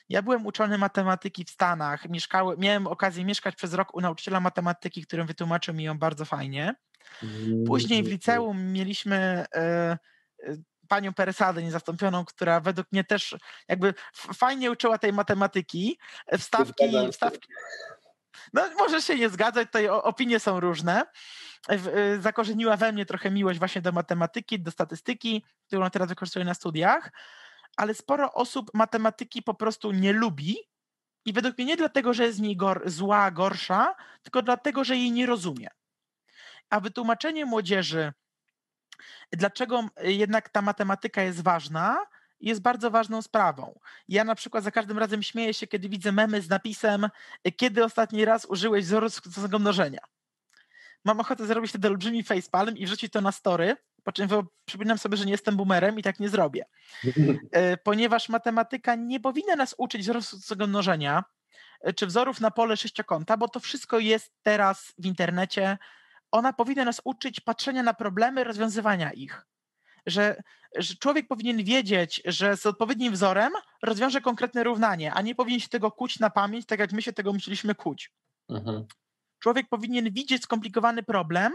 Ja byłem uczony matematyki w Stanach, mieszkałem, miałem okazję mieszkać przez rok u nauczyciela matematyki, którym wytłumaczył mi ją bardzo fajnie. Później w liceum mieliśmy e, e, panią Peresadę niezastąpioną, która według mnie też jakby fajnie uczyła tej matematyki. Wstawki, wstawki, no możesz się nie zgadzać, tutaj opinie są różne. Zakorzeniła we mnie trochę miłość właśnie do matematyki, do statystyki, którą teraz wykorzystuję na studiach, ale sporo osób matematyki po prostu nie lubi i według mnie nie dlatego, że jest z niej gor zła, gorsza, tylko dlatego, że jej nie rozumie. A wytłumaczenie młodzieży, dlaczego jednak ta matematyka jest ważna, jest bardzo ważną sprawą. Ja na przykład za każdym razem śmieję się, kiedy widzę memy z napisem kiedy ostatni raz użyłeś wzoru sukcesowego mnożenia. Mam ochotę zrobić wtedy olbrzymi facepalm i wrzucić to na story, po czym przypominam sobie, że nie jestem boomerem i tak nie zrobię. E, ponieważ matematyka nie powinna nas uczyć wzorów sukcesowego mnożenia, e, czy wzorów na pole sześciokąta, bo to wszystko jest teraz w internecie. Ona powinna nas uczyć patrzenia na problemy, rozwiązywania ich że, że człowiek powinien wiedzieć, że z odpowiednim wzorem rozwiąże konkretne równanie, a nie powinien się tego kuć na pamięć, tak jak my się tego musieliśmy kuć. Mhm. Człowiek powinien widzieć skomplikowany problem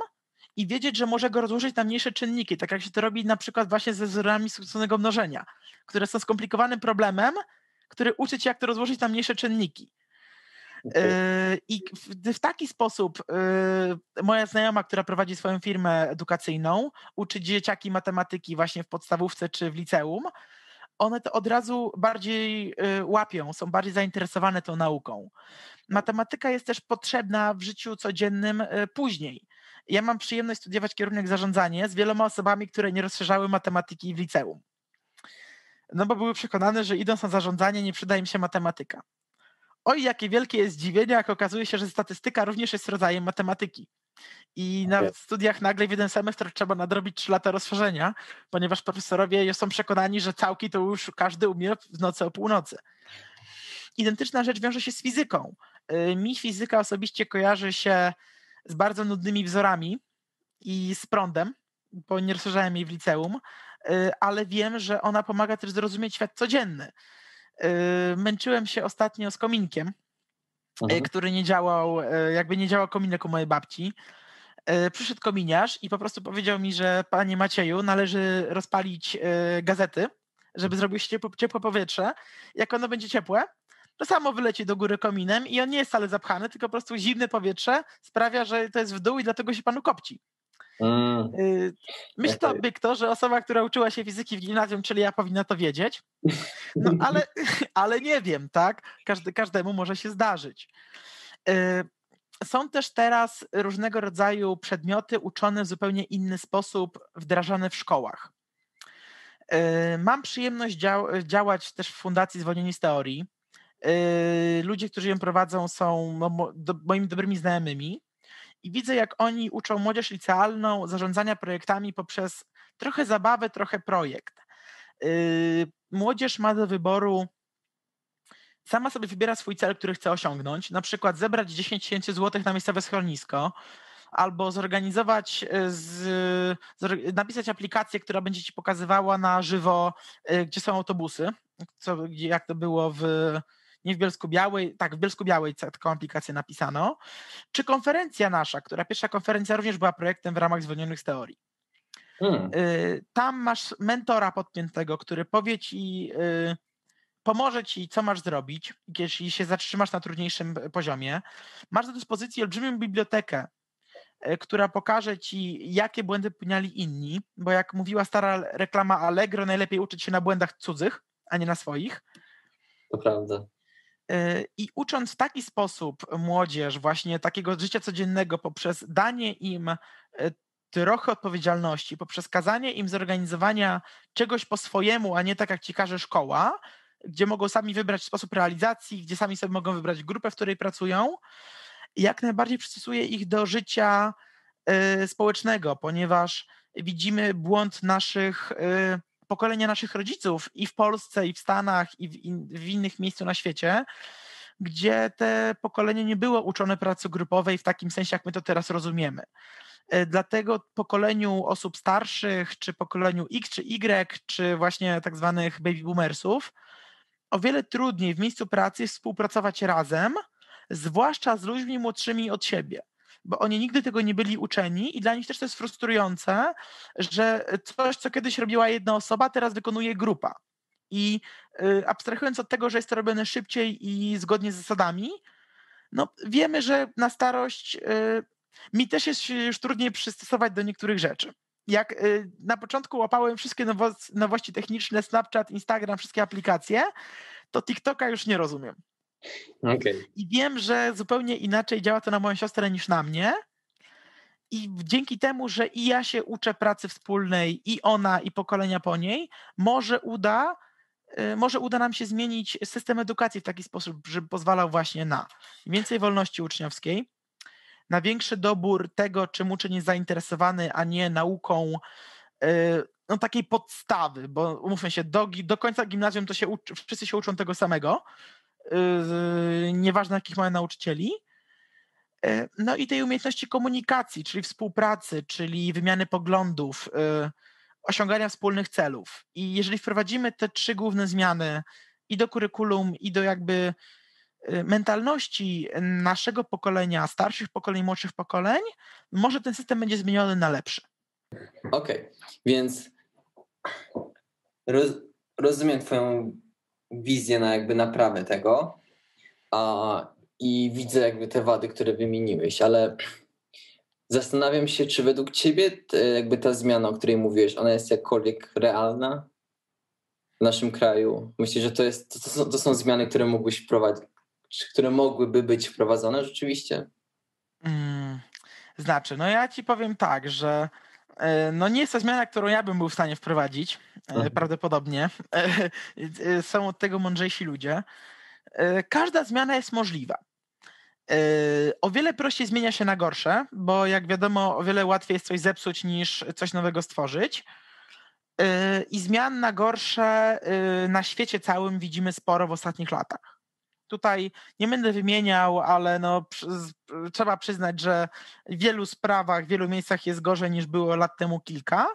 i wiedzieć, że może go rozłożyć na mniejsze czynniki, tak jak się to robi na przykład właśnie ze wzorami sukcesywnego mnożenia, które są skomplikowanym problemem, który uczy cię, jak to rozłożyć na mniejsze czynniki. Yy, I w, taki sposób yy, moja znajoma, która prowadzi swoją firmę edukacyjną, uczy dzieciaki matematyki właśnie w podstawówce czy w liceum, one to od razu bardziej yy, łapią, są bardziej zainteresowane tą nauką. Matematyka jest też potrzebna w życiu codziennym później. Ja mam przyjemność studiować kierunek zarządzanie z wieloma osobami, które nie rozszerzały matematyki w liceum. No bo były przekonane, że idąc na zarządzanie nie przyda im się matematyka oj, jakie wielkie jest zdziwienie, jak okazuje się, że statystyka również jest rodzajem matematyki. I na studiach nagle w jeden semestr trzeba nadrobić 3 lata rozszerzenia, ponieważ profesorowie są przekonani, że całki to już każdy umie w nocy o północy. Identyczna rzecz wiąże się z fizyką. Y, mi fizyka osobiście kojarzy się z bardzo nudnymi wzorami i z prądem, bo nie rozszerzałem jej w liceum, y, ale wiem, że ona pomaga też zrozumieć świat codzienny. Yy, męczyłem się ostatnio z kominkiem, yy, mhm. który nie działał, jakby nie działał kominek u mojej babci. Przyszedł kominiarz i po prostu powiedział mi, że panie Macieju, należy rozpalić gazety, żeby zrobiło się ciepłe powietrze. Jak ono będzie ciepłe, to samo wyleci do góry kominem i on nie jest wcale zapchany, tylko po prostu zimne powietrze sprawia, że to jest w dół i dlatego się panu kopci. Mm. Y, Myślałby kto, że osoba, która uczyła się fizyki w gimnazjum, czyli ja powinna to wiedzieć, no ale, ale nie wiem, tak? Każdy, każdemu może się zdarzyć. Y, są też teraz różnego rodzaju przedmioty uczone w zupełnie inny sposób, wdrażane w szkołach. Y, mam przyjemność dział działać też w Fundacji Zwolnieni z Teorii. Ludzie, którzy ją prowadzą, są no, moimi dobrymi znajomymi i widzę, jak oni uczą młodzież licealną zarządzania projektami poprzez trochę zabawę, trochę projekt. Yy, młodzież ma do wyboru sama sobie wybiera swój cel, który chce osiągnąć, na przykład zebrać 10 tysięcy złotych na miejscowe schronisko, albo zorganizować, yy, z, napisać aplikację, która będzie ci pokazywała na żywo, gdzie są autobusy, co, jak to było w nie w Bielsku Białej, tak, w Bielsku Białej taką aplikację napisano, czy konferencja nasza, która pierwsza konferencja również była projektem w ramach zwolnionych z teorii. Hmm. Y, tam masz mentora podpiętego, który powie ci, y, pomoże ci, co masz zrobić, jeśli się zatrzymasz na trudniejszym poziomie. Masz do dyspozycji olbrzymią bibliotekę, y, która pokaże ci, jakie błędy popełniali inni, bo jak mówiła stara reklama Allegro, najlepiej uczyć się na błędach cudzych, a nie na swoich. To prawda. Y, I ucząc w taki sposób młodzież, właśnie takiego życia codziennego, poprzez danie im y, trochę odpowiedzialności, poprzez kazanie im zorganizowania czegoś po swojemu, a nie tak jak ci każe szkoła, gdzie mogą sami wybrać sposób realizacji, gdzie sami sobie mogą wybrać grupę, w której pracują, jak najbardziej przystosuje ich do życia y, społecznego, ponieważ widzimy błąd naszych pokolenia naszych rodziców i w Polsce, i w Stanach, i w, in, w innych miejscach na świecie, gdzie te pokolenie nie było uczone pracy grupowej w takim sensie, jak my to teraz rozumiemy. E, dlatego pokoleniu osób starszych, czy pokoleniu X, czy Y, czy właśnie tak zwanych baby boomersów, o wiele trudniej w miejscu pracy współpracować razem, zwłaszcza z ludźmi młodszymi od siebie bo oni nigdy tego nie byli uczeni i dla nich też to jest frustrujące, że coś, co kiedyś robiła jedna osoba, teraz wykonuje grupa. I y, abstrahując od tego, że jest to robione szybciej i zgodnie z zasadami, no wiemy, że na starość y, mi też jest już trudniej przystosować do niektórych rzeczy. Jak na początku łapałem wszystkie nowości techniczne, Snapchat, Instagram, wszystkie aplikacje, to TikToka już nie rozumiem. Okay. I wiem, że zupełnie inaczej działa to na moją siostrę niż na mnie. I dzięki temu, że i ja się uczę pracy wspólnej, i ona, i pokolenia po niej, może uda, y, może uda nam się zmienić system edukacji w taki sposób, żeby pozwalał właśnie na więcej wolności uczniowskiej, na większy dobór tego, czym uczeń jest zainteresowany, a nie nauką y, no, takiej podstawy, bo umówmy się, do, do końca gimnazjum to się uczy, wszyscy się uczą tego samego, nieważne jakich mają nauczycieli. Yy, no i tej umiejętności komunikacji, czyli współpracy, czyli wymiany poglądów, yy, osiągania wspólnych celów. I jeżeli wprowadzimy te trzy główne zmiany i do kurykulum, i do jakby yy, mentalności naszego pokolenia, starszych pokoleń, młodszych pokoleń, może ten system będzie zmieniony na lepszy. Okej, okay. więc roz, rozumiem Twoją wizję na jakby naprawę tego a, i widzę jakby te wady, które wymieniłeś, ale zastanawiam się, czy według Ciebie jakby ta zmiana, o której mówiłeś, ona jest jakkolwiek realna w naszym kraju? Myślisz, że to, jest, to, to, są, to są zmiany, które mógłbyś wprowadzić, które mogłyby być wprowadzone rzeczywiście? Hmm, znaczy, no ja Ci powiem tak, że no nie jest to zmiana, którą ja bym był w stanie wprowadzić, e, mhm. prawdopodobnie. E, są od tego mądrzejsi ludzie. Każda zmiana jest możliwa. O wiele prościej zmienia się na gorsze, bo jak wiadomo, o wiele łatwiej jest coś zepsuć niż coś nowego stworzyć. I zmian na gorsze na świecie całym widzimy sporo w ostatnich latach. Tutaj nie będę wymieniał, ale no, trzeba przyznać, że w wielu sprawach, w wielu miejscach jest gorzej niż było lat temu kilka,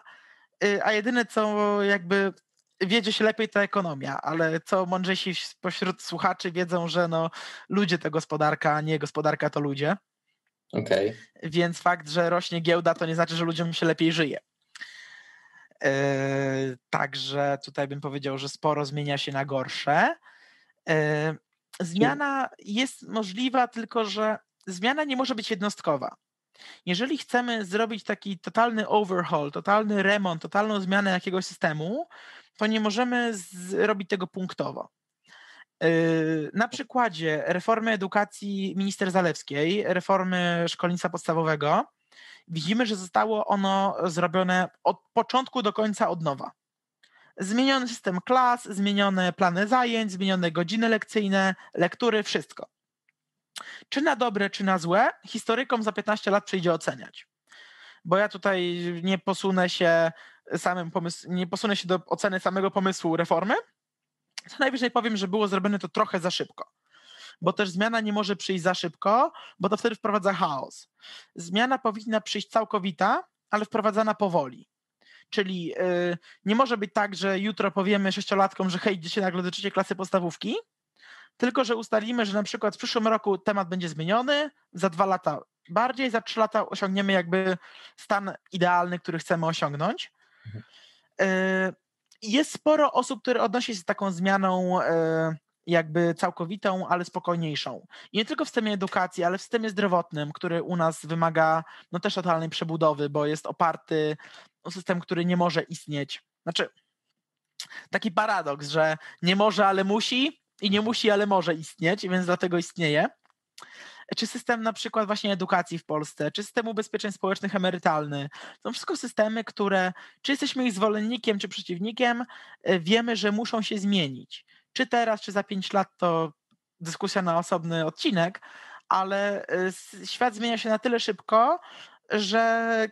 y, a jedyne co jakby wiedzie się lepiej to ekonomia, ale co mądrzejsi spośród słuchaczy wiedzą, że no, ludzie to gospodarka, a nie gospodarka to ludzie. Okay. Więc fakt, że rośnie giełda, to nie znaczy, że ludziom się lepiej żyje. Yy, także tutaj bym powiedział, że sporo zmienia się na gorsze. Yy, Zmiana jest możliwa, tylko że zmiana nie może być jednostkowa. Jeżeli chcemy zrobić taki totalny overhaul, totalny remont, totalną zmianę jakiegoś systemu, to nie możemy zrobić tego punktowo. Yy, na przykładzie reformy edukacji minister Zalewskiej, reformy szkolnictwa podstawowego, widzimy, że zostało ono zrobione od początku do końca od nowa. Zmieniony system klas, zmienione plany zajęć, zmienione godziny lekcyjne, lektury, wszystko. Czy na dobre, czy na złe, historykom za 15 lat przyjdzie oceniać. Bo ja tutaj nie posunę się samym pomysł, nie posunę się do oceny samego pomysłu reformy. Co najwyżej powiem, że było zrobione to trochę za szybko. Bo też zmiana nie może przyjść za szybko, bo to wtedy wprowadza chaos. Zmiana powinna przyjść całkowita, ale wprowadzana powoli. Czyli y, nie może być tak, że jutro powiemy sześciolatkom, że hej, idziecie nagle do trzeciej klasy podstawówki, tylko że ustalimy, że na przykład w przyszłym roku temat będzie zmieniony, za dwa lata bardziej, za trzy lata osiągniemy jakby stan idealny, który chcemy osiągnąć. Mhm. Y, jest sporo osób, które odnosi się z taką zmianą y, jakby całkowitą, ale spokojniejszą. I nie tylko w systemie edukacji, ale w systemie zdrowotnym, który u nas wymaga no też totalnej przebudowy, bo jest oparty system, który nie może istnieć. Znaczy, taki paradoks, że nie może, ale musi i nie musi, ale może istnieć, więc dlatego istnieje. Czy system na przykład właśnie edukacji w Polsce, czy system ubezpieczeń społecznych emerytalny. To wszystko systemy, które, czy jesteśmy ich zwolennikiem, czy przeciwnikiem, e, wiemy, że muszą się zmienić. Czy teraz, czy za pięć lat, to dyskusja na osobny odcinek, ale e, świat zmienia się na tyle szybko, że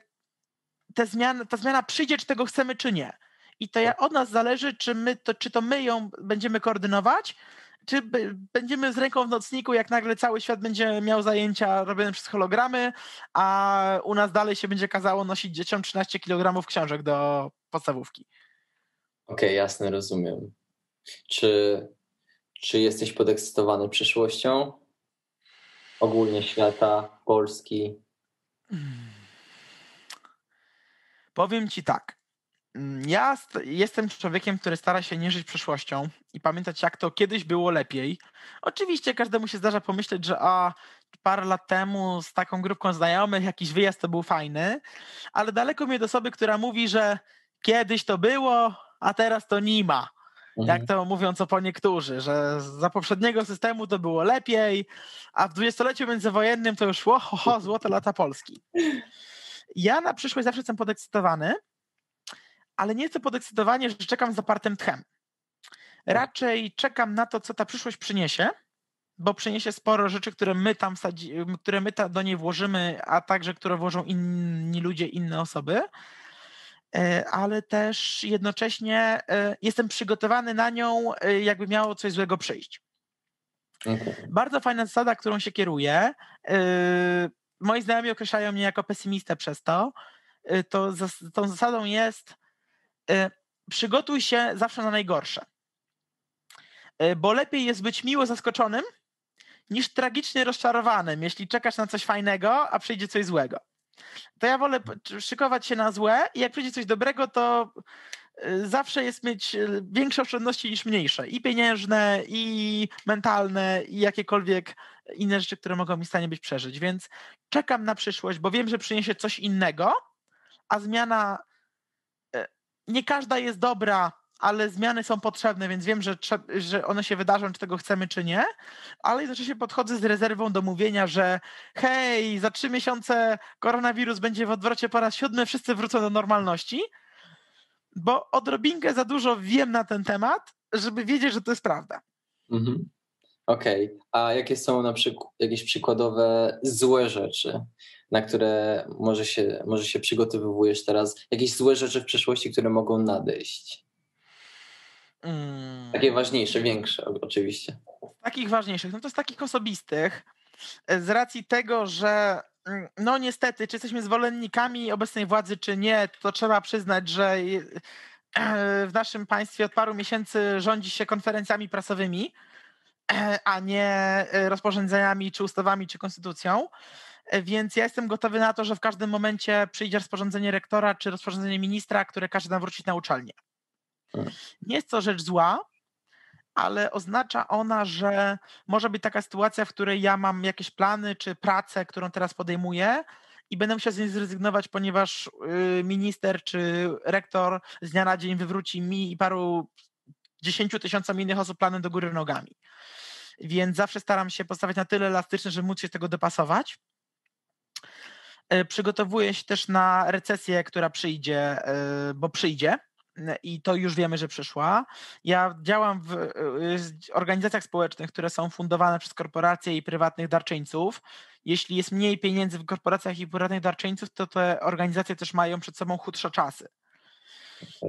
te zmiany, ta zmiana przyjdzie, czy tego chcemy, czy nie. I to od nas zależy, czy, my to, czy to my ją będziemy koordynować, czy będziemy z ręką w nocniku, jak nagle cały świat będzie miał zajęcia robione przez hologramy, a u nas dalej się będzie kazało nosić dzieciom 13 kg książek do podstawówki. Okej, okay, jasne, rozumiem. Czy, czy jesteś podekscytowany przyszłością? Ogólnie świata, Polski? Hmm. Powiem ci tak. Mm, ja jestem człowiekiem, który stara się nie żyć przeszłością i pamiętać, jak to kiedyś było lepiej. Oczywiście każdemu się zdarza pomyśleć, że a parę lat temu z taką grupką znajomych, jakiś wyjazd to był fajny, ale daleko mnie do osoby, która mówi, że kiedyś to było, a teraz to nie ma. Mhm. Jak to mówią co po niektórzy, że za poprzedniego systemu to było lepiej, a w dwudziestoleciu międzywojennym to już szło, ho, ho, złote lata Polski. Ja na przyszłość zawsze jestem podekscytowany, ale nie jestem podekscytowany, że czekam z zapartym tchem. Raczej czekam na to, co ta przyszłość przyniesie, bo przyniesie sporo rzeczy, które my tam wsadzi, które my do niej włożymy, a także które włożą inni ludzie, inne osoby. E, ale też jednocześnie e, jestem przygotowany na nią, e, jakby miało coś złego przyjść. Okay. Bardzo fajna zasada, którą się kieruję. Moi znajomi określają mnie jako pesymistę przez to. to tą zasadą jest przygotuj się zawsze na najgorsze. Bo lepiej jest być miło zaskoczonym, niż tragicznie rozczarowanym, jeśli czekasz na coś fajnego, a przyjdzie coś złego to ja wolę szykować się na złe i jak przyjdzie coś dobrego, to y, zawsze jest mieć y, większe oszczędności niż mniejsze. I pieniężne, i mentalne, i jakiekolwiek inne rzeczy, które mogą mi w stanie być przeżyć. Więc czekam na przyszłość, bo wiem, że przyniesie coś innego, a zmiana y, nie każda jest dobra ale zmiany są potrzebne, więc wiem, że, że one się wydarzą, czy tego chcemy, czy nie, ale jednocześnie podchodzę z rezerwą do mówienia, że hej, za trzy miesiące koronawirus będzie w odwrocie po raz siódmy, wszyscy wrócą do normalności, bo odrobinkę za dużo wiem na ten temat, żeby wiedzieć, że to jest prawda. Mhm. Okej, okay. a jakie są na przykład jakieś przykładowe złe rzeczy, na które może się, może się przygotowujesz teraz? Jakieś złe rzeczy w przyszłości, które mogą nadejść? Hmm. Takie ważniejsze, większe oczywiście. Takich ważniejszych, no to z takich osobistych, e, z racji tego, że mm, no niestety, czy jesteśmy zwolennikami obecnej władzy, czy nie, to trzeba przyznać, że w naszym państwie od paru miesięcy rządzi się konferencjami prasowymi, a nie rozporządzeniami, czy ustawami, czy konstytucją. Więc ja jestem gotowy na to, że w każdym momencie przyjdzie rozporządzenie rektora, czy rozporządzenie ministra, które każe nam wrócić na uczelnię. Nie jest to rzecz zła, ale oznacza ona, że może być taka sytuacja, w której ja mam jakieś plany czy pracę, którą teraz podejmuję i będę musiał z niej zrezygnować, ponieważ y, minister czy rektor z dnia na dzień wywróci mi i paru dziesięciu tysiącom innych osób plany do góry nogami. Więc zawsze staram się postawić na tyle elastyczny, żeby móc się tego dopasować. Y, przygotowuję się też na recesję, która przyjdzie, y, bo przyjdzie i to już wiemy, że przyszła. Ja działam w y, organizacjach społecznych, które są fundowane przez korporacje i prywatnych darczyńców. Jeśli jest mniej pieniędzy w korporacjach i prywatnych darczyńców, to te organizacje też mają przed sobą chudsze czasy.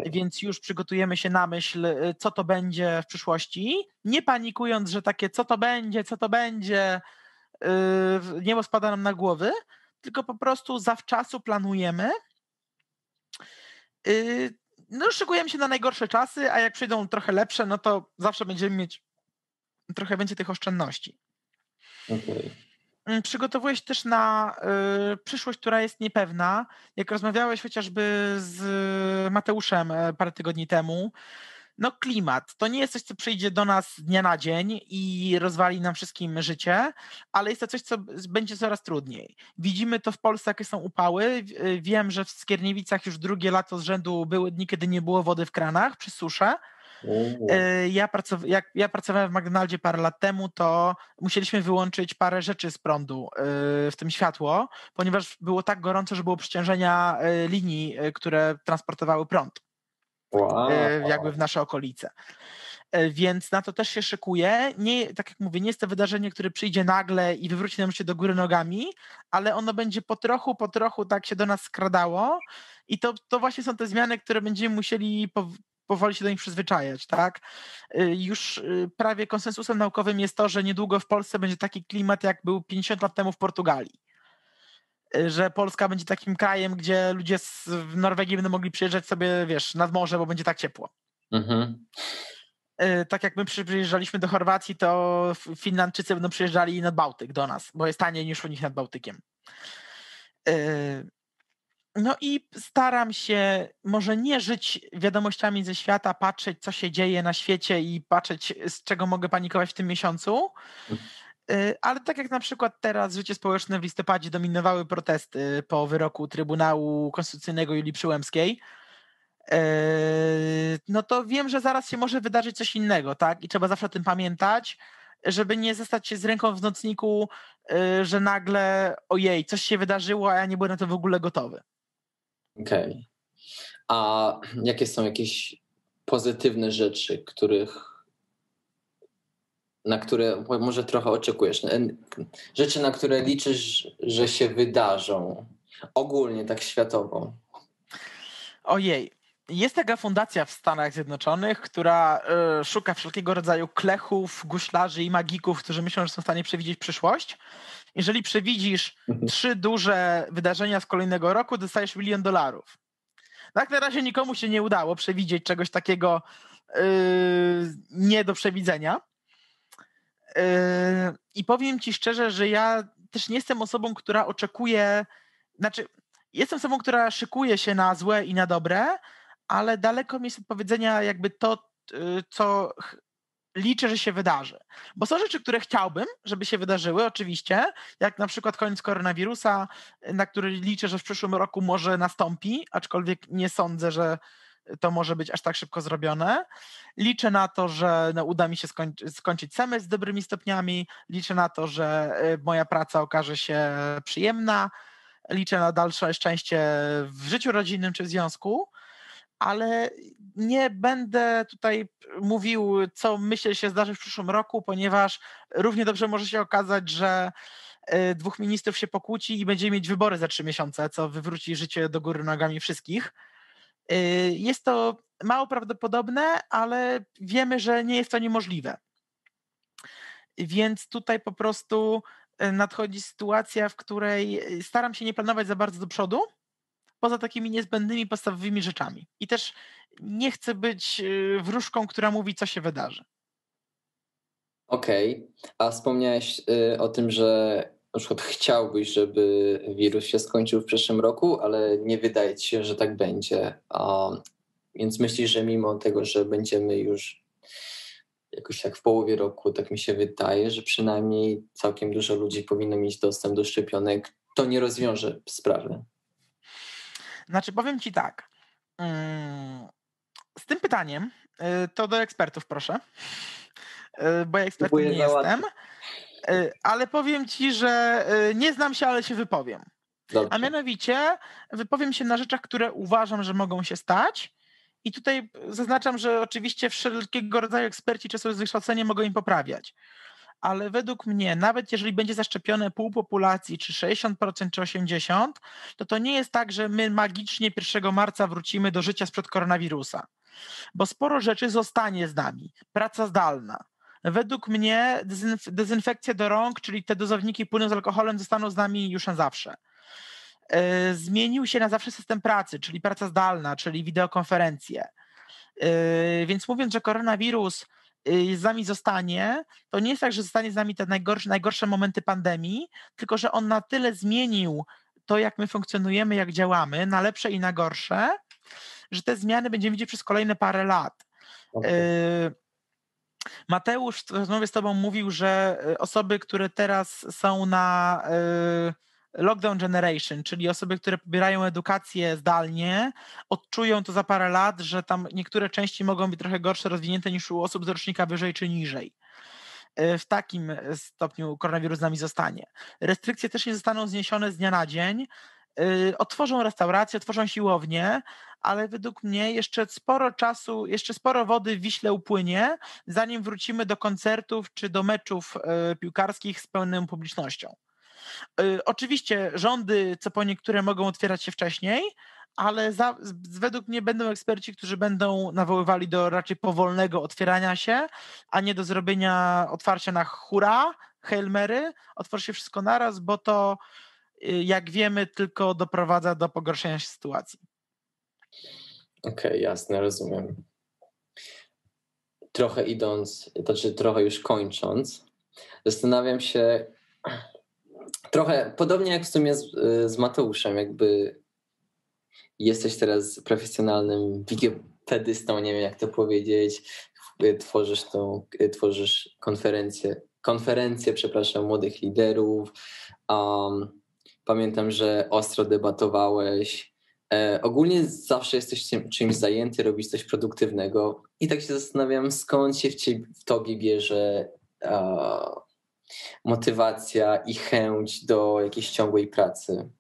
Więc już przygotujemy się na myśl, y, co to będzie w przyszłości, nie panikując, że takie co to będzie, co to będzie, yy, niebo spada nam na głowy, tylko po prostu zawczasu planujemy y, no szykujemy się na najgorsze czasy, a jak przyjdą trochę lepsze, no to zawsze będziemy mieć trochę więcej tych oszczędności. Okay. Mm, przygotowuję się też na y, przyszłość, która jest niepewna. Jak rozmawiałeś chociażby z Mateuszem e, parę tygodni temu, no klimat. To nie jest coś, co przyjdzie do nas dnia na dzień i rozwali nam wszystkim życie, ale jest to coś, co będzie coraz trudniej. Widzimy to w Polsce, jakie są upały. Wiem, że w Skierniewicach już drugie lato z rzędu były dni, kiedy nie było wody w kranach przy susze. E, ja, pracow jak ja pracowałem w McDonaldzie parę lat temu, to musieliśmy wyłączyć parę rzeczy z prądu, e, w tym światło, ponieważ było tak gorąco, że było przeciążenia e, linii, które transportowały prąd wow. Jakby w nasze okolice. Więc na to też się szykuje. Nie, tak jak mówię, nie jest to wydarzenie, które przyjdzie nagle i wywróci nam się do góry nogami, ale ono będzie po trochu, po trochu tak się do nas skradało i to, to właśnie są te zmiany, które będziemy musieli po, powoli się do nich przyzwyczajać, tak? E, już prawie konsensusem naukowym jest to, że niedługo w Polsce będzie taki klimat, jak był 50 lat temu w Portugalii że Polska będzie takim krajem, gdzie ludzie z Norwegii będą mogli przyjeżdżać sobie, wiesz, nad morze, bo będzie tak ciepło. Mhm. Y, tak jak my przyjeżdżaliśmy do Chorwacji, to Finlandczycy będą przyjeżdżali nad Bałtyk do nas, bo jest taniej niż u nich nad Bałtykiem. No i staram się może nie żyć wiadomościami ze świata, patrzeć, co się dzieje na świecie i patrzeć, z czego mogę panikować w tym miesiącu, Y, ale tak jak na przykład teraz życie społeczne w listopadzie dominowały protesty po wyroku Trybunału Konstytucyjnego Julii Przyłębskiej, y, no to wiem, że zaraz się może wydarzyć coś innego, tak? I trzeba zawsze o tym pamiętać, żeby nie zostać się z ręką w nocniku, y, że nagle ojej, coś się wydarzyło, a ja nie byłem na to w ogóle gotowy. Okej. Okay. A jakie są jakieś pozytywne rzeczy, których na które może trochę oczekujesz, rzeczy, na które liczysz, że się wydarzą, ogólnie tak światowo? Ojej, jest taka fundacja w Stanach Zjednoczonych, która y, szuka wszelkiego rodzaju klechów, guślarzy i magików, którzy myślą, że są w stanie przewidzieć przyszłość. Jeżeli przewidzisz mhm. trzy duże wydarzenia z kolejnego roku, dostajesz milion dolarów. Tak na razie nikomu się nie udało przewidzieć czegoś takiego yy, nie do przewidzenia. Yy, I powiem ci szczerze, że ja też nie jestem osobą, która oczekuje, znaczy jestem osobą, która szykuje się na złe i na dobre, ale daleko mi jest od powiedzenia jakby to, yy, co liczę, że się wydarzy. Bo są rzeczy, które chciałbym, żeby się wydarzyły, oczywiście, jak na przykład koniec koronawirusa, na który liczę, że w przyszłym roku może nastąpi, aczkolwiek nie sądzę, że to może być aż tak szybko zrobione. Liczę na to, że no, uda mi się skończyć, skończyć semestr z dobrymi stopniami. Liczę na to, że y, moja praca okaże się przyjemna. Liczę na dalsze szczęście w życiu rodzinnym czy w związku ale nie będę tutaj mówił, co myślę się zdarzy w przyszłym roku, ponieważ równie dobrze może się okazać, że y, dwóch ministrów się pokłóci i będziemy mieć wybory za trzy miesiące, co wywróci życie do góry nogami wszystkich. Y, jest to mało prawdopodobne, ale wiemy, że nie jest to niemożliwe. Więc tutaj po prostu y, nadchodzi sytuacja, w której staram się nie planować za bardzo do przodu, poza takimi niezbędnymi, podstawowymi rzeczami. I też nie chcę być y, wróżką, która mówi, co się wydarzy. Okej, okay. a wspomniałeś y, o tym, że na przykład chciałbyś, żeby wirus się skończył w przyszłym roku, ale nie wydaje ci się, że tak będzie. więc myślisz, że mimo tego, że będziemy już jakoś tak w połowie roku, tak mi się wydaje, że przynajmniej całkiem dużo ludzi powinno mieć dostęp do szczepionek, to nie rozwiąże sprawy. Znaczy, powiem ci tak. Mm, z tym pytaniem y, to do ekspertów proszę, y, bo ja ekspertem nie jestem. Y, ale powiem ci, że nie znam się, ale się wypowiem. Dobrze. A mianowicie wypowiem się na rzeczach, które uważam, że mogą się stać. I tutaj zaznaczam, że oczywiście wszelkiego rodzaju eksperci czy z wykształceniem mogą im poprawiać ale według mnie, nawet jeżeli będzie zaszczepione pół populacji, czy 60%, czy 80%, to to nie jest tak, że my magicznie 1 marca wrócimy do życia sprzed koronawirusa, bo sporo rzeczy zostanie z nami. Praca zdalna. Według mnie dezynf dezynfekcja do rąk, czyli te dozowniki płynu z alkoholem zostaną z nami już na zawsze. Yy, zmienił się na zawsze system pracy, czyli praca zdalna, czyli wideokonferencje. Yy, więc mówiąc, że koronawirus z nami zostanie, to nie jest tak, że zostanie z nami te najgorsze, najgorsze momenty pandemii, tylko że on na tyle zmienił to, jak my funkcjonujemy, jak działamy, na lepsze i na gorsze, że te zmiany będziemy widzieć przez kolejne parę lat. Okay. Mateusz w rozmowie z Tobą mówił, że y, osoby, które teraz są na y, lockdown generation, czyli osoby, które pobierają edukację zdalnie, odczują to za parę lat, że tam niektóre części mogą być trochę gorsze rozwinięte niż u osób z rocznika wyżej czy niżej. E, w takim stopniu koronawirus z nami zostanie. Restrykcje też nie zostaną zniesione z dnia na dzień. E, otworzą restauracje, otworzą siłownie, ale według mnie jeszcze sporo czasu, jeszcze sporo wody w Wiśle upłynie, zanim wrócimy do koncertów czy do meczów e, piłkarskich z pełną publicznością. Y, oczywiście rządy, co po niektóre, mogą otwierać się wcześniej, ale za, według mnie będą eksperci, którzy będą nawoływali do raczej powolnego otwierania się, a nie do zrobienia otwarcia na hura, Hail Mary, się wszystko naraz, bo to y, jak wiemy tylko doprowadza do pogorszenia się sytuacji. Okej, okay, jasne, rozumiem. Trochę idąc, to znaczy trochę już kończąc, zastanawiam się, trochę podobnie jak w sumie z, z Mateuszem, jakby jesteś teraz profesjonalnym wikipedystą, nie wiem jak to powiedzieć, tworzysz tą, tworzysz konferencję konferencje, przepraszam, młodych liderów. Um, pamiętam, że ostro debatowałeś. E, ogólnie zawsze jesteś czymś zajęty, robisz coś produktywnego i tak się zastanawiam, skąd się w, ciebie, w tobie bierze e, motywacja i chęć do jakiejś ciągłej pracy.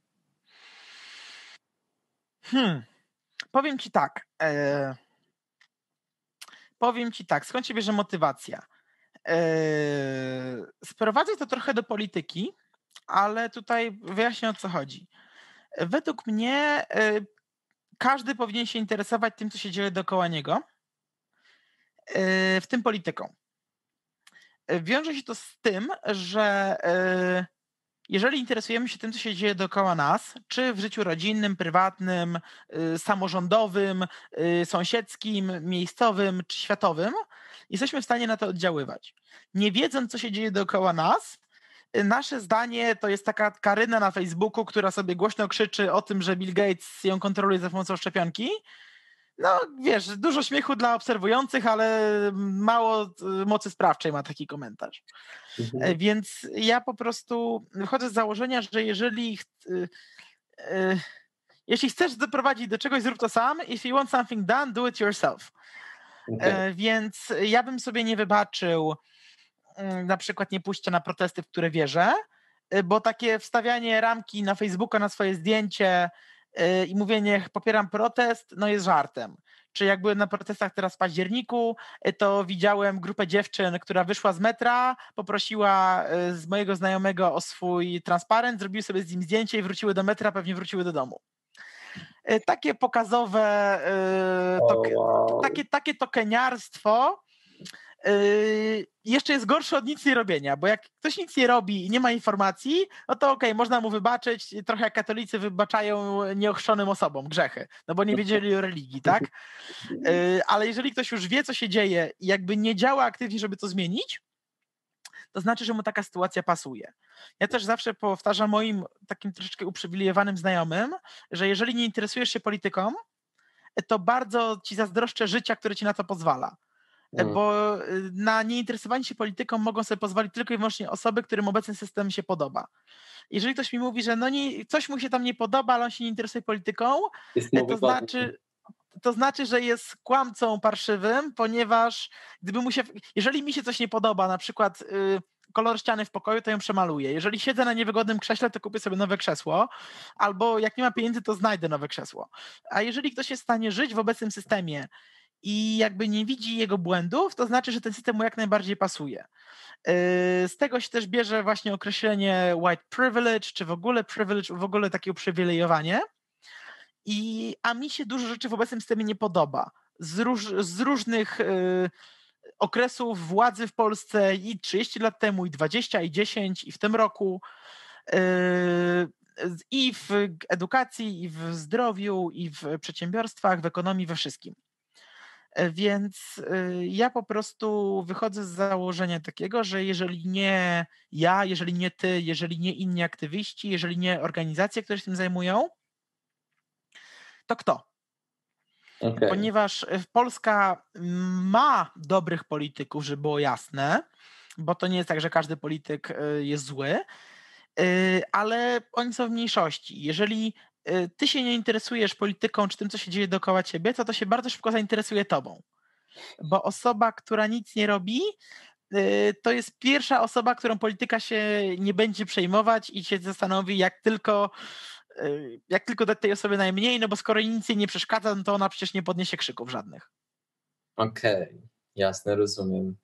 Hmm. Powiem ci tak. E, powiem ci tak, skąd się bierze motywacja? E, sprowadzę to trochę do polityki, ale tutaj wyjaśnię o co chodzi. Według mnie e, każdy powinien się interesować tym, co się dzieje dookoła niego, e, w tym polityką. E, wiąże się to z tym, że e, jeżeli interesujemy się tym, co się dzieje dookoła nas, czy w życiu rodzinnym, prywatnym, y, samorządowym, y, sąsiedzkim, miejscowym czy światowym, jesteśmy w stanie na to oddziaływać. Nie wiedząc, co się dzieje dookoła nas, y, nasze zdanie to jest taka Karyna na Facebooku, która sobie głośno krzyczy o tym, że Bill Gates ją kontroluje za pomocą szczepionki, no wiesz, dużo śmiechu dla obserwujących, ale mało y, mocy sprawczej ma taki komentarz. Mhm. E, więc ja po prostu wychodzę z założenia, że jeżeli y, y, jeśli chcesz doprowadzić do czegoś, zrób to sam. If you want something done, do it yourself. Okay. E, więc ja bym sobie nie wybaczył mm, na przykład nie pójścia na protesty, w które wierzę, bo takie wstawianie ramki na Facebooka na swoje zdjęcie i mówienie popieram protest, no jest żartem. Czy jak byłem na protestach teraz w październiku, y, to widziałem grupę dziewczyn, która wyszła z metra, poprosiła y, z mojego znajomego o swój transparent, zrobiły sobie z nim zdjęcie i wróciły do metra, pewnie wróciły do domu y, takie pokazowe, oh, wow. takie, takie tokeniarstwo Yy, jeszcze jest gorszy od nic nie robienia, bo jak ktoś nic nie robi i nie ma informacji, no to okej, okay, można mu wybaczyć, trochę jak katolicy wybaczają nieochrzczonym osobom grzechy, no bo nie wiedzieli o religii, tak? Yy, ale jeżeli ktoś już wie, co się dzieje i jakby nie działa aktywnie, żeby to zmienić, to znaczy, że mu taka sytuacja pasuje. Ja też zawsze powtarzam moim takim troszeczkę uprzywilejowanym znajomym, że jeżeli nie interesujesz się polityką, to bardzo ci zazdroszczę życia, które ci na to pozwala Mm. Bo y, na nieinteresowanie się polityką mogą sobie pozwolić tylko i wyłącznie osoby, którym obecny system się podoba. Jeżeli ktoś mi mówi, że no nie, coś mu się tam nie podoba, ale on się nie interesuje polityką, to znaczy, to znaczy, że jest kłamcą parszywym, ponieważ gdyby mu się, jeżeli mi się coś nie podoba, na przykład y, kolor ściany w pokoju, to ją przemaluję. Jeżeli siedzę na niewygodnym krześle, to kupię sobie nowe krzesło, albo jak nie ma pieniędzy, to znajdę nowe krzesło. A jeżeli ktoś jest w stanie żyć w obecnym systemie i jakby nie widzi jego błędów, to znaczy, że ten system mu jak najbardziej pasuje. Yy, z tego się też bierze właśnie określenie white privilege, czy w ogóle privilege, w ogóle takie uprzywilejowanie. I, a mi się dużo rzeczy w obecnym systemie nie podoba. Z, róż, z różnych y, okresów władzy w Polsce i 30 lat temu, i 20, i 10, i w tym roku. Y, I w edukacji, i w zdrowiu, i w przedsiębiorstwach, w ekonomii, we wszystkim. E, więc y, ja po prostu wychodzę z założenia takiego, że jeżeli nie ja, jeżeli nie ty, jeżeli nie inni aktywiści, jeżeli nie organizacje, które się tym zajmują, to kto? Okay. Ponieważ y, Polska ma dobrych polityków, żeby było jasne, bo to nie jest tak, że każdy polityk y, jest zły, ale oni są w mniejszości. Jeżeli ty się nie interesujesz polityką czy tym, co się dzieje dookoła ciebie, to to się bardzo szybko zainteresuje tobą. Bo osoba, która nic nie robi, y, to jest pierwsza osoba, którą polityka się nie będzie przejmować i się zastanowi, jak tylko y, jak tylko dać tej osobie najmniej, no bo skoro nic jej nie przeszkadza, no to ona przecież nie podniesie krzyków żadnych. Okej, okay. jasne, rozumiem.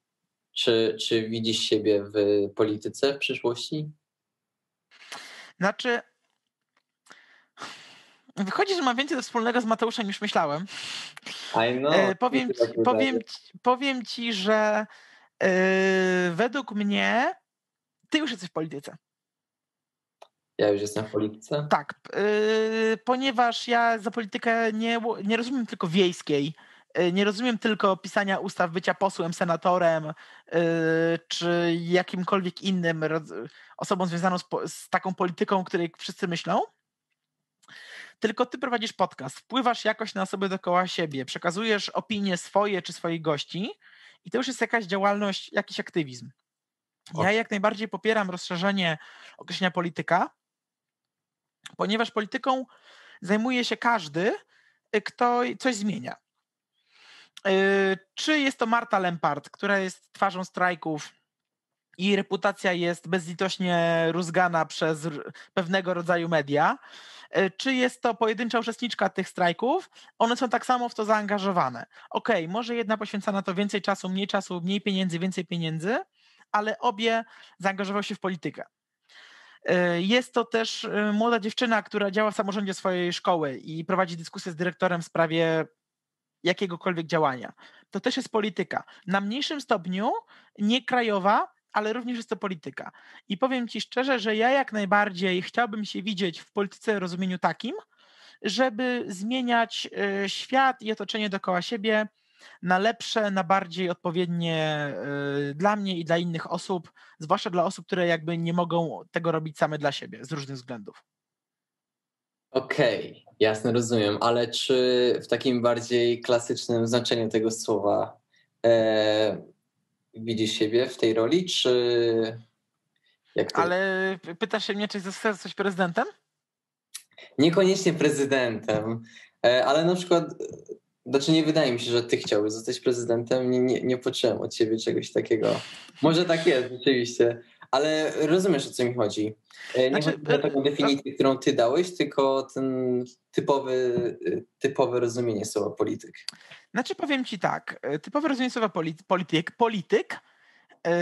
Czy, czy widzisz siebie w polityce w przyszłości? Znaczy, Wychodzi, że mam więcej do wspólnego z Mateuszem niż myślałem. I know. E, powiem, ci, powiem, powiem ci, że e, według mnie ty już jesteś w polityce. Ja już jestem w polityce? Tak, e, ponieważ ja za politykę nie, nie rozumiem tylko wiejskiej. Nie rozumiem tylko pisania ustaw, bycia posłem, senatorem, czy jakimkolwiek innym osobą związaną z, z taką polityką, której wszyscy myślą tylko ty prowadzisz podcast, wpływasz jakoś na osoby dookoła siebie, przekazujesz opinie swoje czy swoich gości i to już jest jakaś działalność, jakiś aktywizm. Ja jak najbardziej popieram rozszerzenie określenia polityka, ponieważ polityką zajmuje się każdy, y, kto coś zmienia. Y, czy jest to Marta Lempart, która jest twarzą strajków i reputacja jest bezlitośnie rózgana przez pewnego rodzaju media, y, czy jest to pojedyncza uczestniczka tych strajków, one są tak samo w to zaangażowane. Okej, okay, może jedna poświęca na to więcej czasu, mniej czasu, mniej pieniędzy, więcej pieniędzy, ale obie zaangażowały się w politykę. E, jest to też e, młoda dziewczyna, która działa w samorządzie swojej szkoły i prowadzi dyskusję z dyrektorem w sprawie jakiegokolwiek działania. To też jest polityka. Na mniejszym stopniu, nie krajowa, ale również jest to polityka. I powiem Ci szczerze, że ja jak najbardziej chciałbym się widzieć w polityce rozumieniu takim, żeby zmieniać e, świat i otoczenie dookoła siebie na lepsze, na bardziej odpowiednie y, dla mnie i dla innych osób, zwłaszcza dla osób, które jakby nie mogą tego robić same dla siebie z różnych względów. Okej, okay, jasne, rozumiem, ale czy w takim bardziej klasycznym znaczeniu tego słowa e, widzisz siebie w tej roli, czy jak to... Ale pytasz się mnie, czy chcesz zostać prezydentem? Niekoniecznie prezydentem, e, ale na przykład znaczy nie wydaje mi się, że ty chciałbyś zostać prezydentem. Nie, nie, nie poczułem od ciebie czegoś takiego. Może tak jest, rzeczywiście. Ale rozumiesz, o co mi chodzi. E, nie znaczy, chodzi o taką definicję, którą ty dałeś, tylko ten typowy, typowe rozumienie słowa polityk. Znaczy powiem ci tak, e, typowe rozumienie słowa polityk, polityk yy,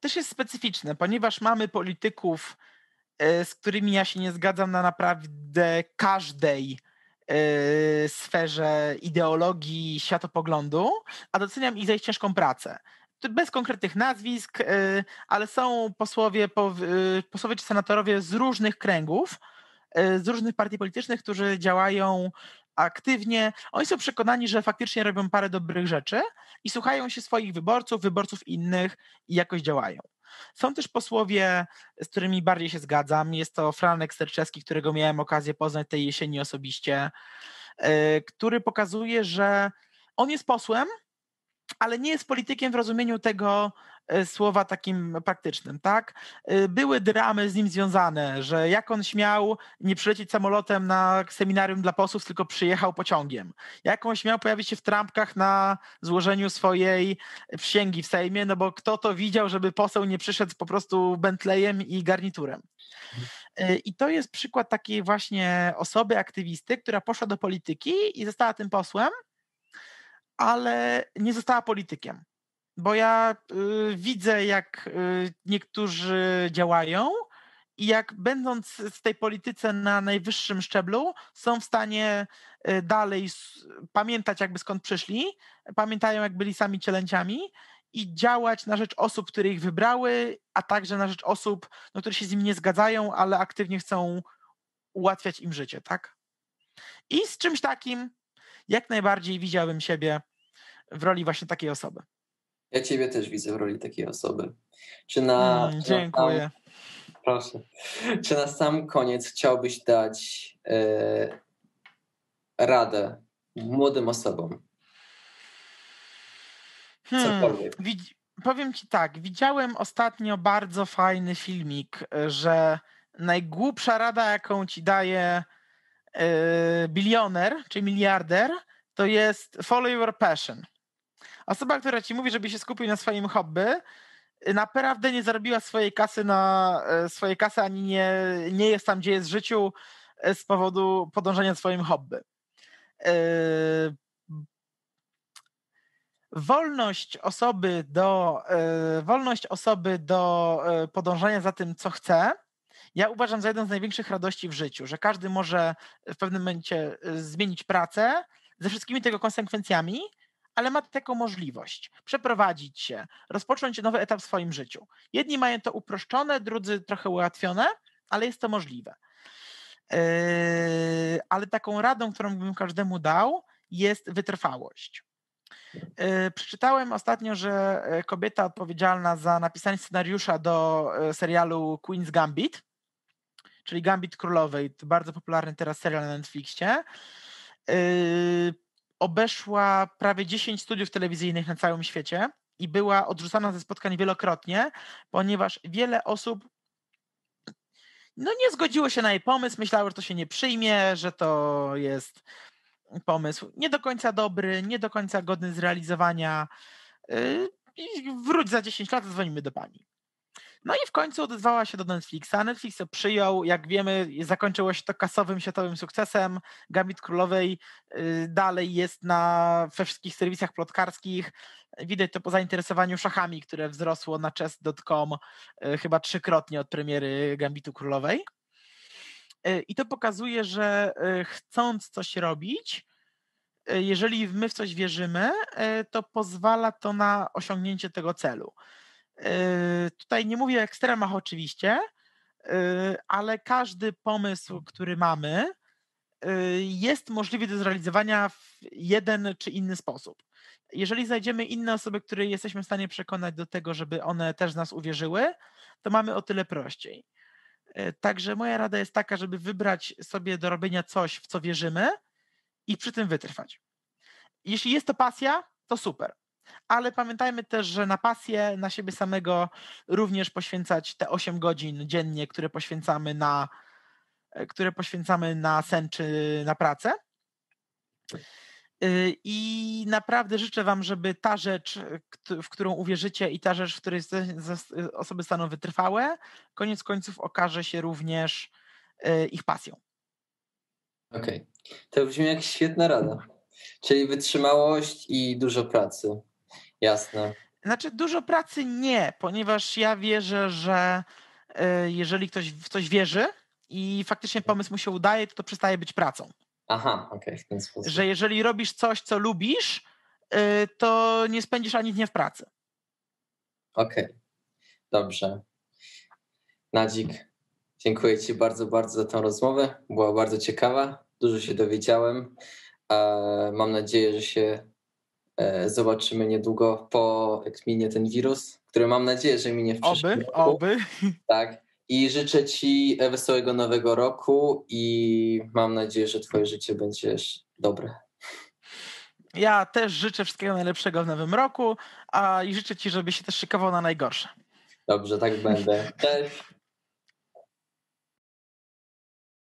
też jest specyficzne, ponieważ mamy polityków, yy, z którymi ja się nie zgadzam na naprawdę każdej sferze ideologii, światopoglądu, a doceniam ich za ich ciężką pracę. Bez konkretnych nazwisk, y, ale są posłowie, y, posłowie czy senatorowie z różnych kręgów, z różnych partii politycznych, którzy działają aktywnie. Oni są przekonani, że faktycznie robią parę dobrych rzeczy i słuchają się swoich wyborców, wyborców innych i jakoś działają. Są też posłowie, z którymi bardziej się zgadzam. Jest to Franek Sterczewski, którego miałem okazję poznać tej jesieni osobiście, który pokazuje, że on jest posłem, ale nie jest politykiem w rozumieniu tego e, słowa takim praktycznym, tak? E, były dramy z nim związane, że jak on śmiał nie przylecieć samolotem na seminarium dla posłów, tylko przyjechał pociągiem. Jak on śmiał pojawić się w trampkach na złożeniu swojej przysięgi w Sejmie, no bo kto to widział, żeby poseł nie przyszedł po prostu Bentleyem i garniturem. E, I to jest przykład takiej właśnie osoby, aktywisty, która poszła do polityki i została tym posłem, ale nie została politykiem. Bo ja y, widzę, jak y, niektórzy działają i jak będąc w tej polityce na najwyższym szczeblu, są w stanie y, dalej pamiętać, jakby skąd przyszli, pamiętają, jak byli sami cielęciami i działać na rzecz osób, które ich wybrały, a także na rzecz osób, no, które się z nimi nie zgadzają, ale aktywnie chcą ułatwiać im życie, tak? I z czymś takim jak najbardziej widziałbym siebie w roli właśnie takiej osoby. Ja ciebie też widzę w roli takiej osoby. Czy na. Mm, dziękuję. Na sam, proszę. Czy na sam koniec chciałbyś dać e, radę młodym osobom? Hmm, powiem ci tak, widziałem ostatnio bardzo fajny filmik, że najgłupsza rada, jaką ci daje e, bilioner, czy miliarder, to jest follow your passion. Osoba, która ci mówi, żeby się skupił na swoim hobby, naprawdę nie zarobiła swojej kasy na e, swojej kasy, ani nie, nie jest tam, gdzie jest w życiu e, z powodu podążania swoim hobby. Wolność osoby do, wolność osoby do podążania za tym, co chce, ja uważam za jedną z największych radości w życiu, że każdy może w pewnym momencie zmienić pracę ze wszystkimi tego konsekwencjami, ale ma taką możliwość przeprowadzić się, rozpocząć nowy etap w swoim życiu. Jedni mają to uproszczone, drudzy trochę ułatwione, ale jest to możliwe. Yy, ale taką radą, którą bym każdemu dał, jest wytrwałość. Yy, przeczytałem ostatnio, że e, kobieta odpowiedzialna za napisanie scenariusza do e, serialu Queen's Gambit, czyli Gambit Królowej, to bardzo popularny teraz serial na Netflixie, yy, obeszła prawie 10 studiów telewizyjnych na całym świecie i była odrzucana ze spotkań wielokrotnie, ponieważ wiele osób no nie zgodziło się na jej pomysł, myślało, że to się nie przyjmie, że to jest pomysł nie do końca dobry, nie do końca godny zrealizowania. Y, wróć za 10 lat, dzwonimy do pani. No i w końcu odezwała się do Netflixa. Netflix to przyjął, jak wiemy, zakończyło się to kasowym, światowym sukcesem. Gambit Królowej y, dalej jest na, we wszystkich serwisach plotkarskich. Widać to po zainteresowaniu szachami, które wzrosło na chess.com y, chyba trzykrotnie od premiery Gambitu Królowej. Y, I to pokazuje, że chcąc coś robić, jeżeli my w coś wierzymy, to pozwala to na osiągnięcie tego celu. Yy, tutaj nie mówię o ekstremach oczywiście, yy, ale każdy pomysł, który mamy, yy, jest możliwy do zrealizowania w jeden czy inny sposób. Jeżeli znajdziemy inne osoby, które jesteśmy w stanie przekonać do tego, żeby one też nas uwierzyły, to mamy o tyle prościej. Także moja rada jest taka, żeby wybrać sobie do robienia coś, w co wierzymy i przy tym wytrwać. Jeśli jest to pasja, to super ale pamiętajmy też, że na pasję, na siebie samego również poświęcać te 8 godzin dziennie, które poświęcamy na, e, które poświęcamy na sen czy na pracę. Y, I naprawdę życzę Wam, żeby ta rzecz, w którą uwierzycie i ta rzecz, w której osoby staną wytrwałe, koniec końców okaże się również ich pasją. Okej. Okay. To brzmi jak świetna rada. Czyli wytrzymałość i dużo pracy. Jasne. Znaczy dużo pracy nie, ponieważ ja wierzę, że e, jeżeli ktoś w coś wierzy i faktycznie pomysł mu się udaje, to to przestaje być pracą. Aha, okej, okay, w ten sposób. Że jeżeli robisz coś, co lubisz, e, to nie spędzisz ani dnia w pracy. Okej, okay. dobrze. Nadzik, dziękuję Ci bardzo, bardzo za tę rozmowę. Była bardzo ciekawa, dużo się dowiedziałem. E, mam nadzieję, że się zobaczymy niedługo po jak minie ten wirus, który mam nadzieję, że minie w przyszłym oby, roku. Oby, Tak. I życzę Ci wesołego nowego roku i mam nadzieję, że Twoje życie będzie dobre. Ja też życzę wszystkiego najlepszego w nowym roku, a i życzę Ci, żeby się też szykował na najgorsze. Dobrze, tak będę. Cześć.